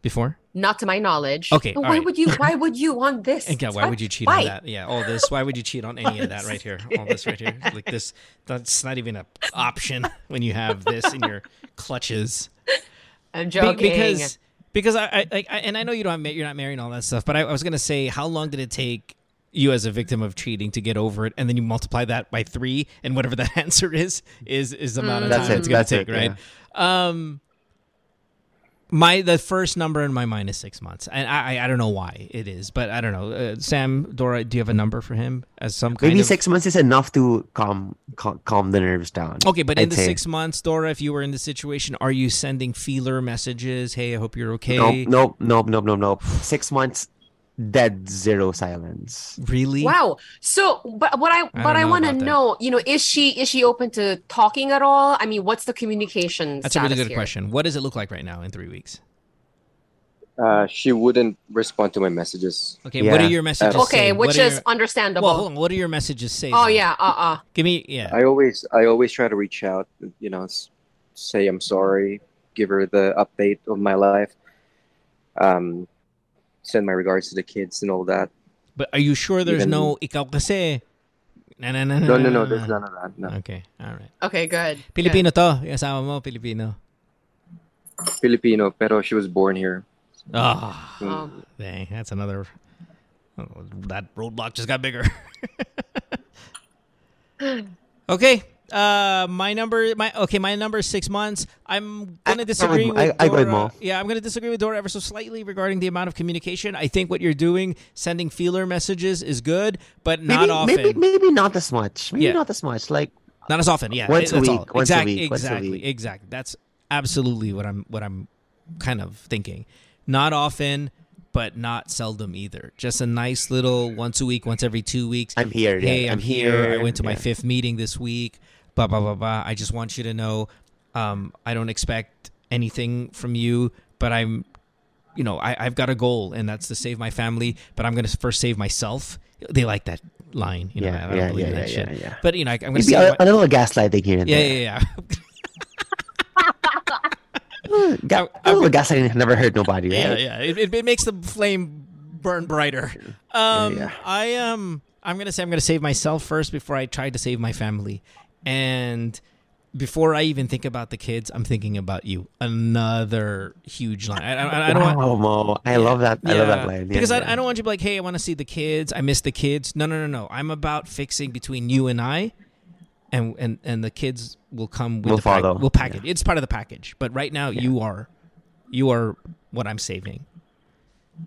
Before. Not to my knowledge. Okay, all why right. would you why would you want this? And yeah, why Why- would you cheat why? on that? Yeah, all this. Why would you cheat on any of that right here? All this right here, like this. That's not even an option when you have this in your clutches. I'm Be- joking. because because I, I, I and I know you don't have, you're not married and all that stuff, but I, I was gonna say, how long did it take you as a victim of cheating to get over it, and then you multiply that by three, and whatever that answer is is is the amount of That's time it, it's gonna take, it, right? Um, my the first number in my mind is six months, and I I, I don't know why it is, but I don't know. Uh, Sam, Dora, do you have a number for him as some kind Maybe of six months is enough to calm calm, calm the nerves down. Okay, but in I'd the say. six months, Dora, if you were in the situation, are you sending feeler messages? Hey, I hope you're okay. Nope, nope, nope, nope, nope, nope. Six months, dead zero silence. Really? Wow. So, but what I don't I, want to know, you know, is she is she open to talking at all? I mean, what's the communication? That's a really good here? question. What does it look like right now in three weeks? Uh, she wouldn't respond to my messages. Okay, what are your messages? Okay, say? which What is your- understandable. well, hold on. What do your messages say? oh then? yeah, uh uh Give me yeah. I always, I always try to reach out. You know, say I'm sorry, give her the update of my life, um, send my regards to the kids and all that. But are you sure there's Even- no ikaw kasi? Na, na, na, na, No, no, no, there's none of that. No. Okay, all right. Okay, good. Filipino to. Yung asawa mo, Filipino. Filipino, pero she was born here. Ah, Good. Um, dang. That's another. oh, that roadblock just got bigger. okay. Uh, my number, my okay, my number is six months. I'm gonna I- disagree I- with I- I Dora. Mo. Yeah, I'm gonna disagree with Dora ever so slightly regarding the amount of communication. I think what you're doing, sending feeler messages, is good, but not maybe, often. maybe, maybe not as much. Maybe Yeah. not as much. Like Not as often, yeah. Once a that's week, all. once a exactly, week, a exactly, week. exactly. That's absolutely what I'm what I'm kind of thinking. Not often, but not seldom either. Just a nice little once a week, once every two weeks. I'm here. hey, yeah, I'm, here. I went to my yeah. fifth meeting this week. Blah blah blah blah. I just want you to know, um, I don't expect anything from you, but I'm, you know, I, I've got a goal, and that's to save my family. But I'm gonna first save myself. They like that line, you know. Yeah, I don't yeah, believe yeah, that yeah, shit. yeah, yeah. But you know, I, I'm gonna Maybe save a, my- a little gaslighting here and yeah, there. yeah, yeah. Ga- a little gaslighting never hurt nobody, right? yeah. It, it, it makes the flame burn brighter. Um, yeah. I am. I'm gonna say I'm gonna save myself first before I try to save my family, and before I even think about the kids, I'm thinking about you. Another huge line. I, I, I don't want. wow, Mo. I love that. I love that line. Yeah, because yeah. I, I don't want you to be like, hey, I want to see the kids. I miss the kids. No, no, no, no. I'm about fixing between you and I, and and and the kids will come. With Will the pack- follow. Will package. It's part of the package. But right now, you are, you are what I'm saving.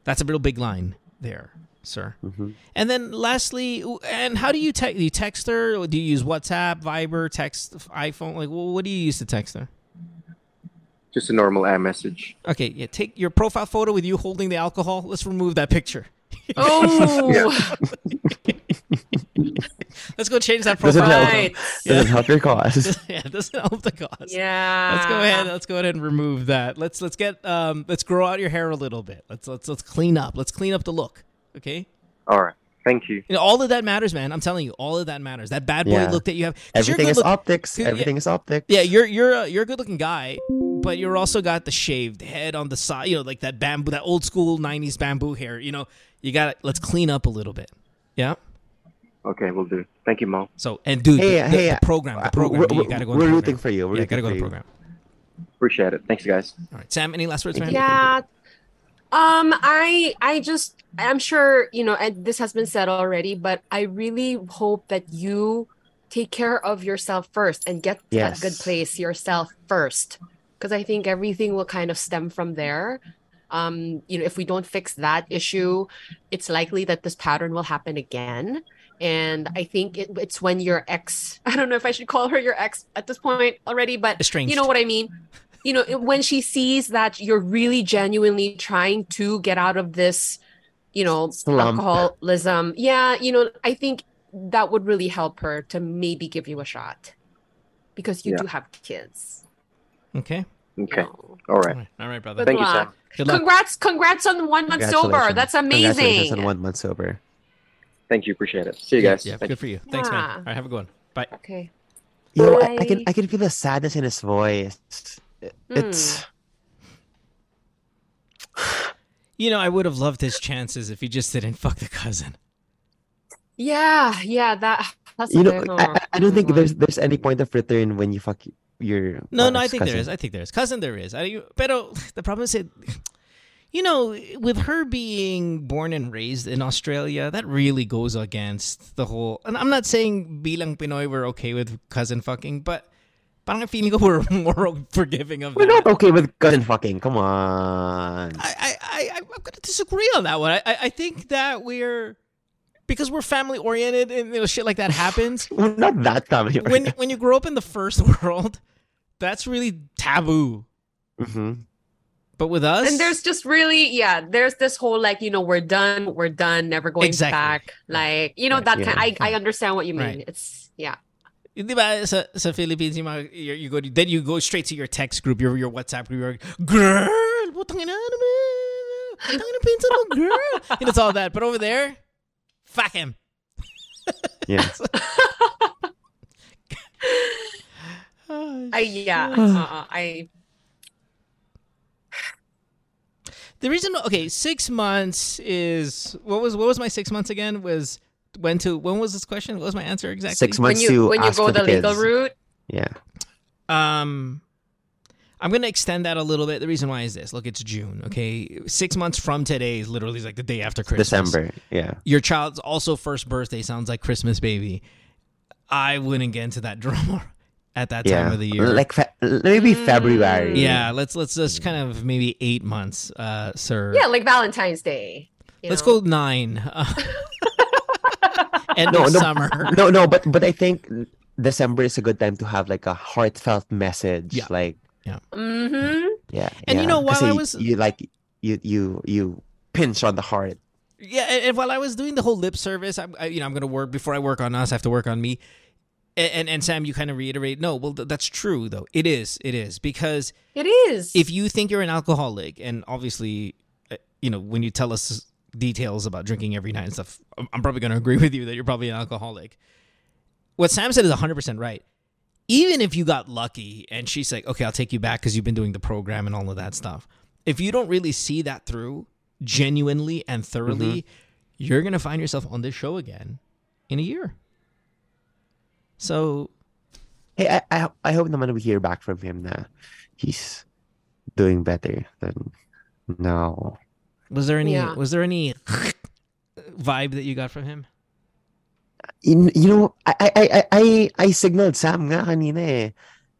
That's a real big line there. Sir. Mhm. And then lastly, and how do you text? Do you text her? Do you use WhatsApp, Viber, text, iPhone? Like, what do you use to text her? Just a normal iMessage. Okay, yeah. Take your profile photo with you holding the alcohol. Let's remove that picture. Oh, Let's go change that Doesn't profile. help. right. Doesn't help your cause. yeah, doesn't help the cause. Yeah. Let's go ahead. Let's go ahead and remove that. Let's let's get um let's grow out your hair a little bit. Let's let's let's clean up. Let's clean up the look. Okay. All right. Thank you. You know, all of that matters, man. I'm telling you, all of that matters. That bad boy Yeah. look that you have. you're Everything good is look- optics. Yeah. Everything is optics. Yeah, you're you're a, you're a good looking guy, but you're also got the shaved head on the side. You know, like that bamboo, that old school '90s bamboo hair. You know, you got to Let's clean up a little bit. Yeah. Okay, we'll do. Thank you, Mo. So and dude, Hey, the, hey, the program, the uh, program. we're- you gotta go. we're rooting for you. We're yeah, gotta go to the program. Appreciate it. Thanks, guys. All right, Sam. Any last words, man? Yeah. Um, I I just I'm sure you know, and this has been said already, but I really hope that you take care of yourself first and get to Yes. that good place yourself first, because I think everything will kind of stem from there. Um, you know, if we don't fix that issue, it's likely that this pattern will happen again. And I think it, it's when your ex, I don't know if I should call her your ex at this point already, but Estranged. you know what I mean? You know, when she sees that you're really genuinely trying to get out of this, you know, Slump. alcoholism. Yeah, you know, I think that would really help her to maybe give you a shot because you Yeah. do have kids. Okay. Okay. No. All All right. right. All right, brother. Good Thank you, luck. Sam. Good luck. Congrats, congrats on one month sober. Congratulations. That's Congratulations amazing. on one month sober. Thank you. Appreciate it. See you guys. Yeah, Thank good for you. Thanks, man. All right, have a good one. Bye. Okay. You know, I, I can I can feel the sadness in his voice. It's hmm. You know, I would have loved his chances if he just didn't fuck the cousin. Yeah, yeah, that that's you know I, I- I don't think oh, there's there's any point of return when you fuck your No, no, I think there cousin. is. I think there is. Cousin, there is. I, pero the problem is, it, you know, with her being born and raised in Australia, that really goes against the whole. And I'm not saying bilang Pinoy we're okay with cousin fucking, but parang feeling ko we're more forgiving of We're that. not okay with cousin fucking. Come on. I, I, I, I'm going to disagree on that one. I, I, I think that we're because we're family oriented and you know, shit like that happens. We're not that family. when when you grow up in the first world, that's really taboo. hmm But with us, and there's just really yeah there's this whole like you know we're done we're done never going Exactly. back like you know Right, that yeah. kind I, I understand what you mean Right. it's yeah Di ba sa, sa Philippines, yung mga, you, you go, then you go straight to your text group, your, your WhatsApp group, you're like, girl, putang ina naman, putang ina pinsan mo, girl. And it's all that. But over there, fuck him. Yeah. Oh, I yeah uh, I The reason, okay, six months is what was what was my six months again? Was when to when was this question? What was my answer exactly? Six months when months you to when you go for the legal kids. route Yeah. Um, I'm gonna extend that a little bit. The reason why is this: look, it's June. Okay, six months from today is literally like the day after Christmas. December. Yeah. Your child's also first birthday sounds like Christmas baby. I wouldn't get into that drama at that time Yeah. of the year. Like fe- maybe February. yeah, let's let's just kind of maybe eight months, uh, sir. yeah like Valentine's Day you let's know? go nine. End No, of no. summer. No, no, but but I think December is a good time to have like a heartfelt message. Yeah. Like mm-hmm yeah. And you know, while Kasi I was- you like you you you pinch on the heart. Yeah, and, and while I was doing the whole lip service, I'm, I, you know, I'm gonna work before I work on us. I have to work on me. And and, and Sam, you kind of reiterate, no, well, th- that's true though. It is, it is because it is if you think you're an alcoholic, and obviously, uh, you know, when you tell us details about drinking every night and stuff, I'm, probably gonna agree with you that you're probably an alcoholic. What Sam said is 100 percent right. Even if you got lucky and she's like, okay, I'll take you back because you've been doing the program and all of that stuff. If you don't really see that through genuinely and thoroughly, mm-hmm. you're gonna find yourself on this show again in a year. So Hey, I, I I hope naman we hear back from him na he's doing better than now. Was there any Yeah. was there any vibe that you got from him? You, you know, I I I I I signaled Sam nga kanina eh.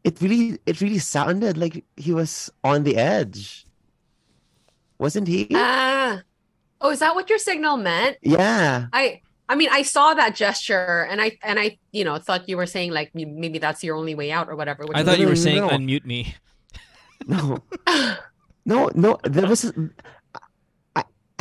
It really it really sounded like he was on the edge. Wasn't he? ah Oh, is that what your signal meant? Yeah. I I mean, I saw that gesture and I and I, you know, thought you were saying like maybe that's your only way out or whatever. I thought you were saying no. unmute me. No. No, no, there was.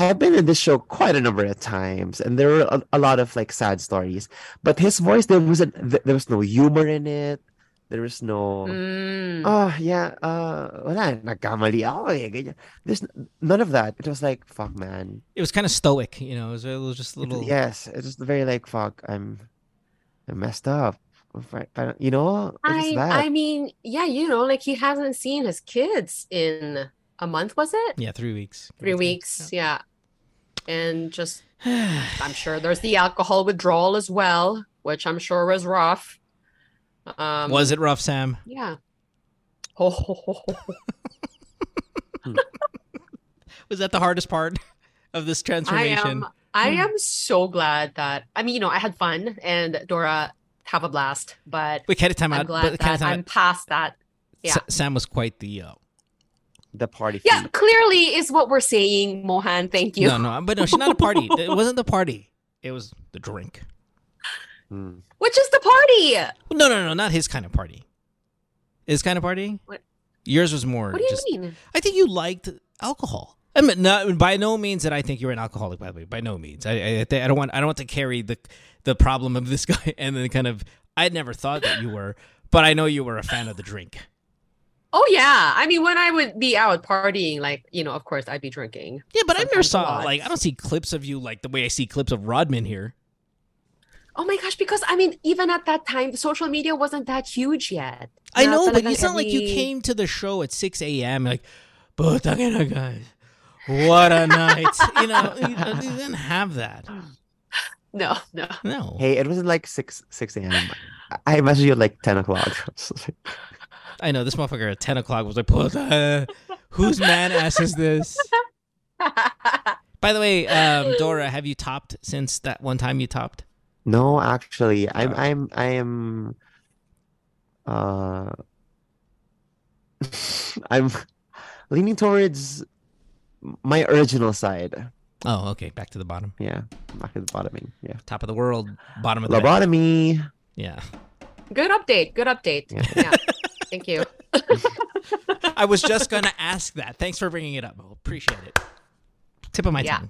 I, I have been in this show quite a number of times, and there were a, a lot of like sad stories. But his voice, there wasn't. There was no humor in it. There was no. Mm. Oh yeah. Uh, wala. Nagkamali ako eh. Ganyan. There's none of that. It was like fuck, man. It was kind of stoic, you know. It was, it was just a It- little. yes, it was very like fuck. I'm, I messed up. Right, You know, I that. I mean, yeah, you know, like he hasn't seen his kids in a month, was it? Yeah, three weeks. Three weeks, yeah. And just I'm sure there's the alcohol withdrawal as well, which I'm sure was rough. Um was it rough, Sam? Yeah. Ho. Was that the hardest part of this transformation? I am I am so glad that I mean, you know, I had fun and Dora have a blast, but we can it time I'm out? glad But can it that I'm past that. Yeah. Sa- Sam was quite the. Uh, the party. Yeah, freak. clearly is what we're saying, Mohan. Thank you. no, no, but no, she's not a party. it wasn't the party. It was the drink. Hmm. Which is the party? No, no, no, not his kind of party. His kind of party. What? Yours was more. What do you just, mean? I think you liked alcohol. I mean, not, by no means that I think you're an alcoholic. By the way, by no means. I, I, I don't want. I don't want to carry the the problem of this guy and then kind of. I never thought that you were, but I know you were a fan of the drink. Oh yeah. I mean, when I would be out partying, like you know, of course, I'd be drinking. Yeah, but I never saw like I don't see clips of you like the way I see clips of Rodman here. Oh my gosh, because I mean, even at that time, social media wasn't that huge yet. I know, but talagang it's not like you came to the show at six a.m. like, "Puta que na, guys, what a night!" you know, you, uh, you didn't have that. No, no. No. Hey, it wasn't like six six a.m. I- I messaged you at like ten o'clock. I know this motherfucker at ten o'clock was like, "Puta, whose man ass is this?" By the way, um, Dora, have you topped since that one time you topped? no, actually, I'm Uh. I'm I am. Uh, I'm leaning towards my original side. Oh, okay. Back to the bottom. Yeah, back to the bottoming. Yeah, Top of the world, bottom of the bed. lobotomy. Yeah. Good update. Good update. Yeah. Yeah. Thank you. I was just gonna ask that. Thanks for bringing it up. Mo. Appreciate it. Tip of my Yeah. tongue.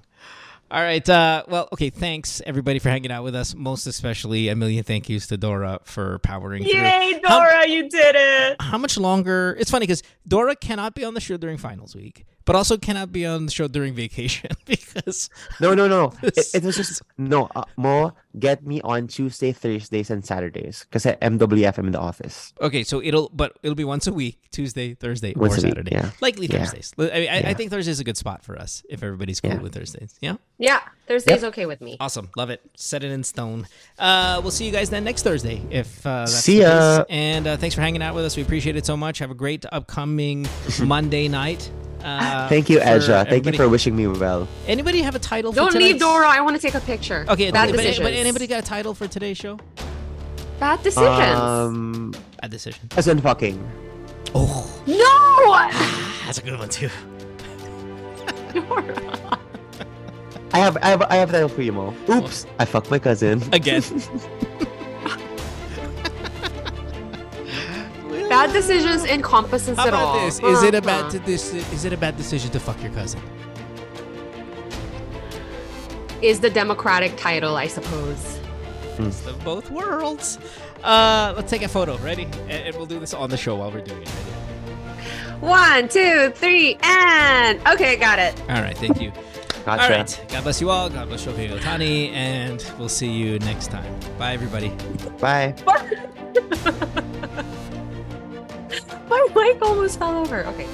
All right. Uh, well, okay. Thanks everybody for hanging out with us. Most especially, a million thank yous to Dora for powering through. Yay, How- Dora, you did it. How much longer? It's funny because Dora cannot be on the show during finals week, but also cannot be on the show during vacation because No, no, no. It, This it was just no. Uh, Mo, get me on Tuesday, Thursdays, and Saturdays because at MWF I'm in the office. okay, so it'll but it'll be once a week, Tuesday, Thursday, Once or a week, Saturday. yeah. Likely Yeah. Thursdays. I, I, I Yeah. think Thursday's a good spot for us if everybody's cool Yeah. with Thursdays. Yeah. Yeah, Thursday's okay with me. Awesome. Love it. Set it in stone. Uh, we'll see you guys then next Thursday if uh, that's See the ya. case. And uh, thanks for hanging out with us. We appreciate it so much. Have a great upcoming Monday night. Uh, Thank you, for Ezra. Thank you for wishing me well. Anybody have a title for Don't leave Dora. I want to take a picture. Okay, Bad okay, but, decisions. but anybody got a title for today's show? Bad decisions. Um, A decision. as in fucking. Oh, no. that's a good one too. Dora. I have, I have, I have a title for you, Mo. Oops, I fucked my cousin. Again. Bad decisions encompasses How it all. about this? Is it a Uh-huh. bad to this? Is it a bad decision to fuck your cousin? Is the democratic title, I suppose. Best of both worlds. Uh, let's take a photo. Ready? And, and we'll do this on the show while we're doing it. Ready? One, two, three, and okay, got it. All right. Thank you. Gotcha. All right. God bless you all. God bless Shohei Ohtani, and we'll see you next time. Bye, everybody. Bye. My mic almost fell over. Okay.